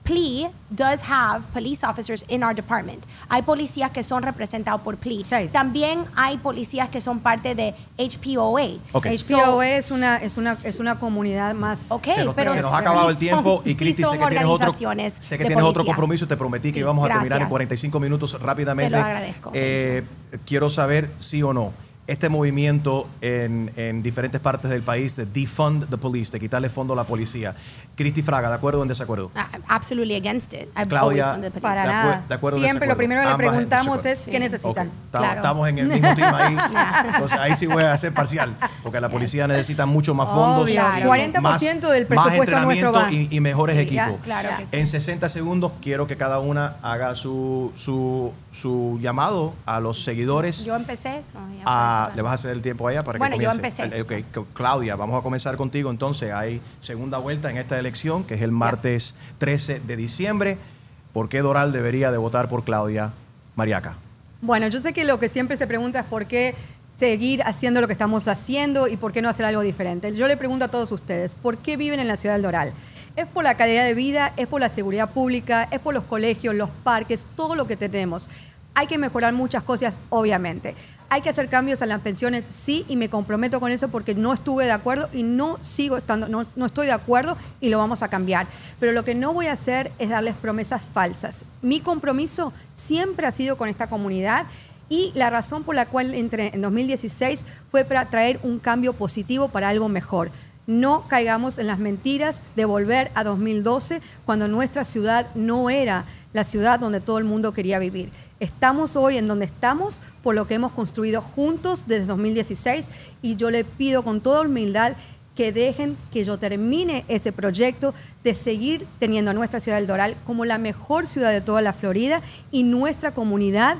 PLE does have police officers in our department. Hay policías que son representados por PLE. También hay policías que son parte de HPOA. HPOA es una, es, una, es una comunidad más. Ok, se nos, pero se nos ha acabado el sí tiempo son- y sí Cristi son sé que tienes otro sé que tienes otro compromiso te prometí que Sí, íbamos a terminar en gracias. 45 minutos rápidamente Te lo agradezco. Eh, quiero saber sí o no este movimiento en, en diferentes partes del país de defund the police de quitarle fondo a la policía Cristi Fraga de acuerdo o en desacuerdo I'm absolutely against it. I've Claudia, always funded police. Para de acu- nada. de acuerdo o Siempre lo primero que le preguntamos es qué necesitan. Estamos, estamos en el mismo team ahí. Entonces ahí sí voy a ser parcial. Porque la policía necesita mucho más fondos. Y 40% más- del más presupuesto nuestro va. y, y mejores Sí, equipos. claro que sí. En 60 segundos quiero que cada una haga su, su, su llamado a los seguidores. Yo empecé eso. ya a- le vas a hacer el tiempo allá para Bueno, que yo comience. empecé, Eh, ok, co- Claudia, vamos a comenzar contigo. Entonces, hay segunda vuelta en esta elección, que es el martes 13 de diciembre. ¿Por qué Doral debería de votar por Claudia Mariaca? Bueno, yo sé que lo que siempre se pregunta es por qué seguir haciendo lo que estamos haciendo y por qué no hacer algo diferente. Yo le pregunto a todos ustedes, ¿por qué viven en la ciudad del Doral? Es por la calidad de vida, es por la seguridad pública, es por los colegios, los parques, todo lo que tenemos. Hay que mejorar muchas cosas, obviamente. Hay que hacer cambios a las pensiones, sí, y me comprometo con eso porque no estuve de acuerdo y no sigo estando, no, no estoy de acuerdo y lo vamos a cambiar. Pero lo que no voy a hacer es darles promesas falsas. Mi compromiso siempre ha sido con esta comunidad y la razón por la cual entré en 2016 fue para traer un cambio positivo para algo mejor. No caigamos en las mentiras de volver a 2012 cuando nuestra ciudad no era la ciudad donde todo el mundo quería vivir. Estamos hoy en donde estamos por lo que hemos construido juntos desde 2016 y yo le pido con toda humildad que dejen que yo termine ese proyecto de seguir teniendo a nuestra ciudad del Doral como la mejor ciudad de toda la Florida y nuestra comunidad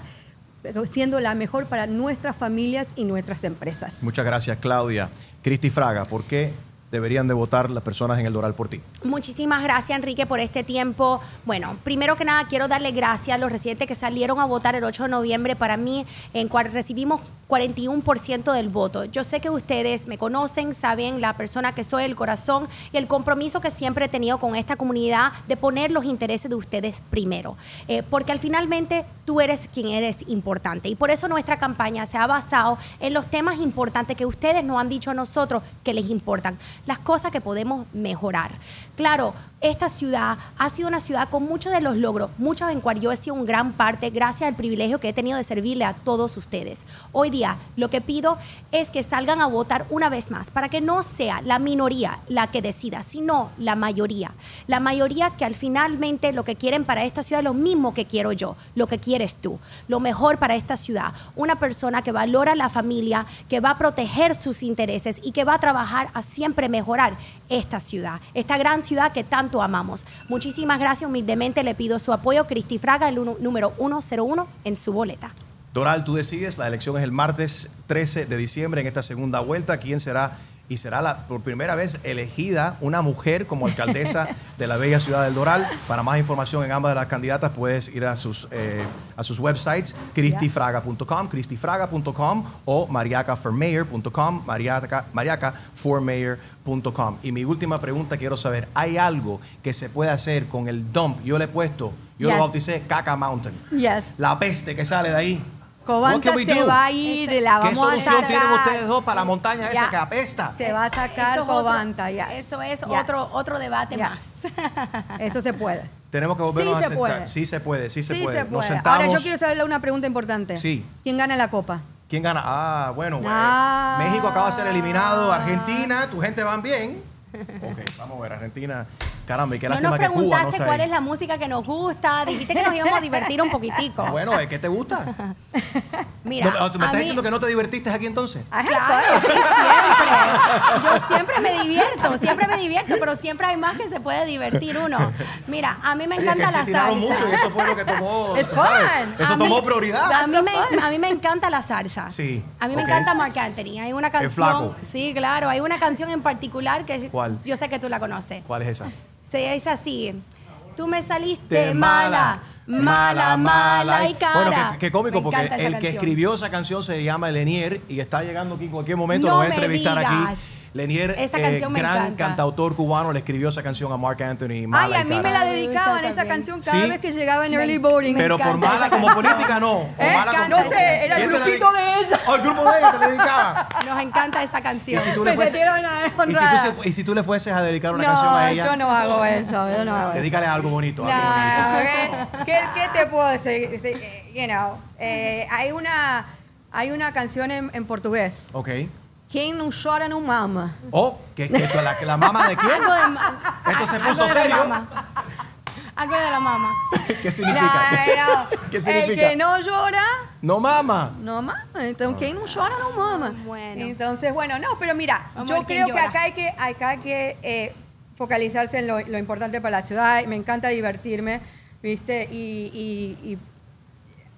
siendo la mejor para nuestras familias y nuestras empresas. Muchas gracias, Claudia. Cristi Fraga, ¿por qué deberían de votar las personas en el Doral por ti? Muchísimas gracias, Enrique, por este tiempo. Bueno, primero que nada, quiero darle gracias a los residentes que salieron a votar el 8 de noviembre. Para mí, en cual recibimos 41% del voto. Yo sé que ustedes me conocen, saben la persona que soy, el corazón y el compromiso que siempre he tenido con esta comunidad de poner los intereses de ustedes primero. Eh, porque al finalmente tú eres quien eres importante. Y por eso nuestra campaña se ha basado en los temas importantes que ustedes nos han dicho a nosotros que les importan las cosas que podemos mejorar. Claro, esta ciudad ha sido una ciudad con muchos de los logros, muchos en cual yo he sido un gran parte gracias al privilegio que he tenido de servirle a todos ustedes. Hoy día, lo que pido es que salgan a votar una vez más, para que no sea la minoría la que decida, sino la mayoría. La mayoría que al finalmente lo que quieren para esta ciudad es lo mismo que quiero yo, lo que quieres tú, lo mejor para esta ciudad. Una persona que valora la familia, que va a proteger sus intereses y que va a trabajar a siempre mejorar esta ciudad, esta gran ciudad que tanto amamos. Muchísimas gracias, humildemente le pido su apoyo, Cristi Fraga, el uno- número 101 en su boleta. Doral, tú decides, la elección es el martes 13 de diciembre en esta segunda vuelta. ¿Quién será? Y será la, por primera vez elegida una mujer como alcaldesa de la bella ciudad del Doral. Para más información en ambas de las candidatas puedes ir a sus, eh, a sus websites, cristifraga.com, cristifraga.com o mariacaformayor.com, mariaca, mariacaformayor.com. Y mi última pregunta quiero saber, ¿hay algo que se puede hacer con el dump? Yo le he puesto, yo Yes. lo bauticé Caca Mountain. Yes. La peste que sale de ahí. Cobanta se do? va a ir, la ¿Qué vamos a solución tienen ustedes dos para la montaña esa Ya. que apesta? Se va a sacar Eso Cobanta, yes. Eso es Yes. otro, otro debate Yes. más. Eso se puede. Tenemos que volvernos Sí a se sentar. puede. Sí se puede, sí se sí puede. se Nos sentamos. Ahora yo quiero saberle una pregunta importante. Sí. ¿Quién gana la copa? ¿Quién gana? Ah, bueno, güey. Ah. México acaba de ser eliminado. Argentina, tu gente van bien. Ok, vamos a ver, Argentina. Caramba, y qué No lástima nos que Cuba no preguntaste está cuál ahí. es la música que nos gusta. Dijiste que nos íbamos a divertir un poquitico. Ah, Bueno, ¿eh? ¿qué te gusta? Mira, No, ¿tú ¿Me a estás mí- diciendo que no te divertiste aquí entonces? Claro, sí, siempre. Yo siempre me divierto, siempre me divierto, pero siempre hay más que se puede divertir uno. Mira, a mí me Sí, es encanta que se la tiraron salsa. mucho y eso fue lo que tomó. Es tú sabes, fun. Eso A tomó mí- prioridad. A mí, me, a mí me encanta la salsa. Sí, A mí me ok. encanta Marc Anthony. Hay una canción. flaco. Sí, claro. Hay una canción en particular que ¿Cuál? yo sé que tú la conoces. ¿Cuál es esa? Se dice así. Tú me saliste mala, mala, mala y cara. Bueno, qué, qué cómico, porque el que escribió esa canción se llama Lenier y está llegando aquí en cualquier momento. No lo voy a entrevistar digas. aquí. Lenier, Esa eh, me gran encanta. cantautor cubano, le escribió esa canción a Mark Anthony. Ay, Mala a y mí me la dedicaban esa canción cada ¿Sí? vez que llegaba en Me- Early me Pero por mala como política, no. O Eh, mala como- no sé, era el ¿Quién te la grupito de ella. Oh, el grupo de ella te dedicaba. Nos encanta esa Y canción. si tú le Me fueses, sentieron y si tú, honrada. se- y si tú le fueses a dedicar una canción a No, ella, yo no hago eso, yo no hago eso. dedícale algo bonito. No, algo bonito. ¿qué, qué- qué te puedo decir? Eh, You know, eh, hay una hay una canción en, en portugués. Ok. Quem não chora não mama. Oh, que, que esto, la, la mamá de quién? Algo de ma- Esto se algo puso de la serio. mamá. Algo de la mamá. ¿Qué significa? No, ¿Qué El significa? que no llora, No mama. no mama. Entonces, quem não chora não mama. Bueno. Entonces, bueno, no, pero mira, Vamos a yo ver quién creo que llora. acá hay que, acá hay que eh, focalizarse en lo, lo importante para la ciudad. Me encanta divertirme, ¿viste? Y, y- y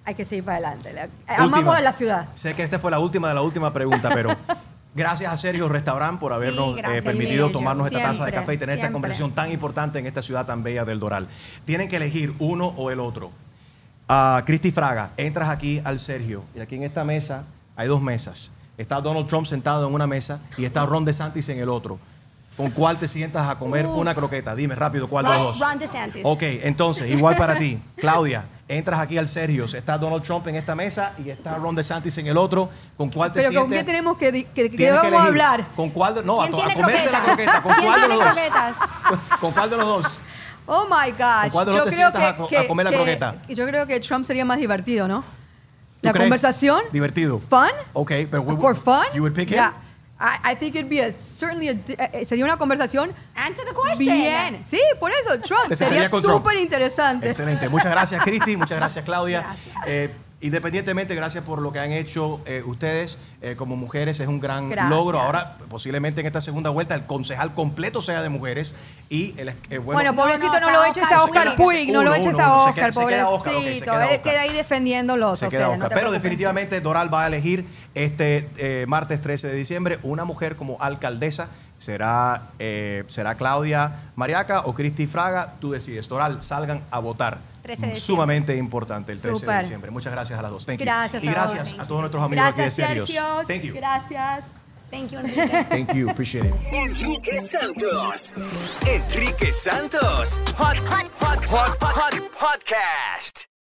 hay que seguir para adelante. La- Amamos Última. a la ciudad. Sé que esta fue la última de la última pregunta, pero gracias a Sergio Restaurant por habernos eh, gracias, permitido Sergio. tomarnos esta taza de café y tener esta conversación tan importante en esta ciudad tan bella del Doral. Tienen que elegir uno o el otro. Ah, Cristi Fraga, entras aquí al Sergio y aquí en esta mesa hay dos mesas. Está Donald Trump sentado en una mesa y está Ron DeSantis en el otro. ¿Con cuál te sientas a comer una croqueta? Dime rápido cuál de los dos. Ron, Ron DeSantis. Ok, entonces, igual para ti. Claudia, entras aquí al Sergio. Está Donald Trump en esta mesa y está Ron DeSantis en el otro. ¿Con cuál te Pero ¿con sientes? qué tenemos que, que, que vamos a hablar? ¿Con cuál de, no, a, ¿Quién a comerte la croquetas? croqueta. ¿Con ¿Quién cuál de los dos? ¿Con cuál de los dos? Oh my gosh. ¿Con cuál de los Yo dos te creo sientas que, a a comer la que- croqueta? Yo creo que Trump sería más divertido, ¿no? ¿Tú La crees? conversación. Divertido. Fun. Ok, pero we- For fun. You would pick him? Yeah. I, I think it'd be a, certainly a, di- eh, sería una conversación Answer the question. bien. Sí, por eso Trump sería súper interesante. Excelente. Muchas gracias, Cristi. Muchas gracias, Claudia. Eh, independientemente, gracias por lo que han hecho eh, ustedes eh, como mujeres. Es un gran Gracias. logro. Ahora, posiblemente en esta segunda vuelta, el concejal completo sea de mujeres. Y el, eh, Bueno, bueno, pobrecito, no, no, lo está eches a Oscar Puig. No lo eches a Oscar, pobrecito. queda Él Oscar. queda ahí defendiéndolos. se queda no Oscar. Pero definitivamente Doral va a elegir este eh, martes 13 de diciembre una mujer como alcaldesa. Será, eh, será Claudia Mariaca o Cristi Fraga. Tú decides. Doral, salgan a votar. 13 de diciembre. Sumamente importante el 13 de diciembre. Muchas gracias a las dos. Thank you. Gracias, Y a gracias a todos nuestros amigos Gracias, aquí de Serios. Thank you. Gracias. Thank you, Enrique. Thank you. Appreciate it. Enrique Santos. Enrique Santos. Hot, hot, hot, hot, hot, hot podcast.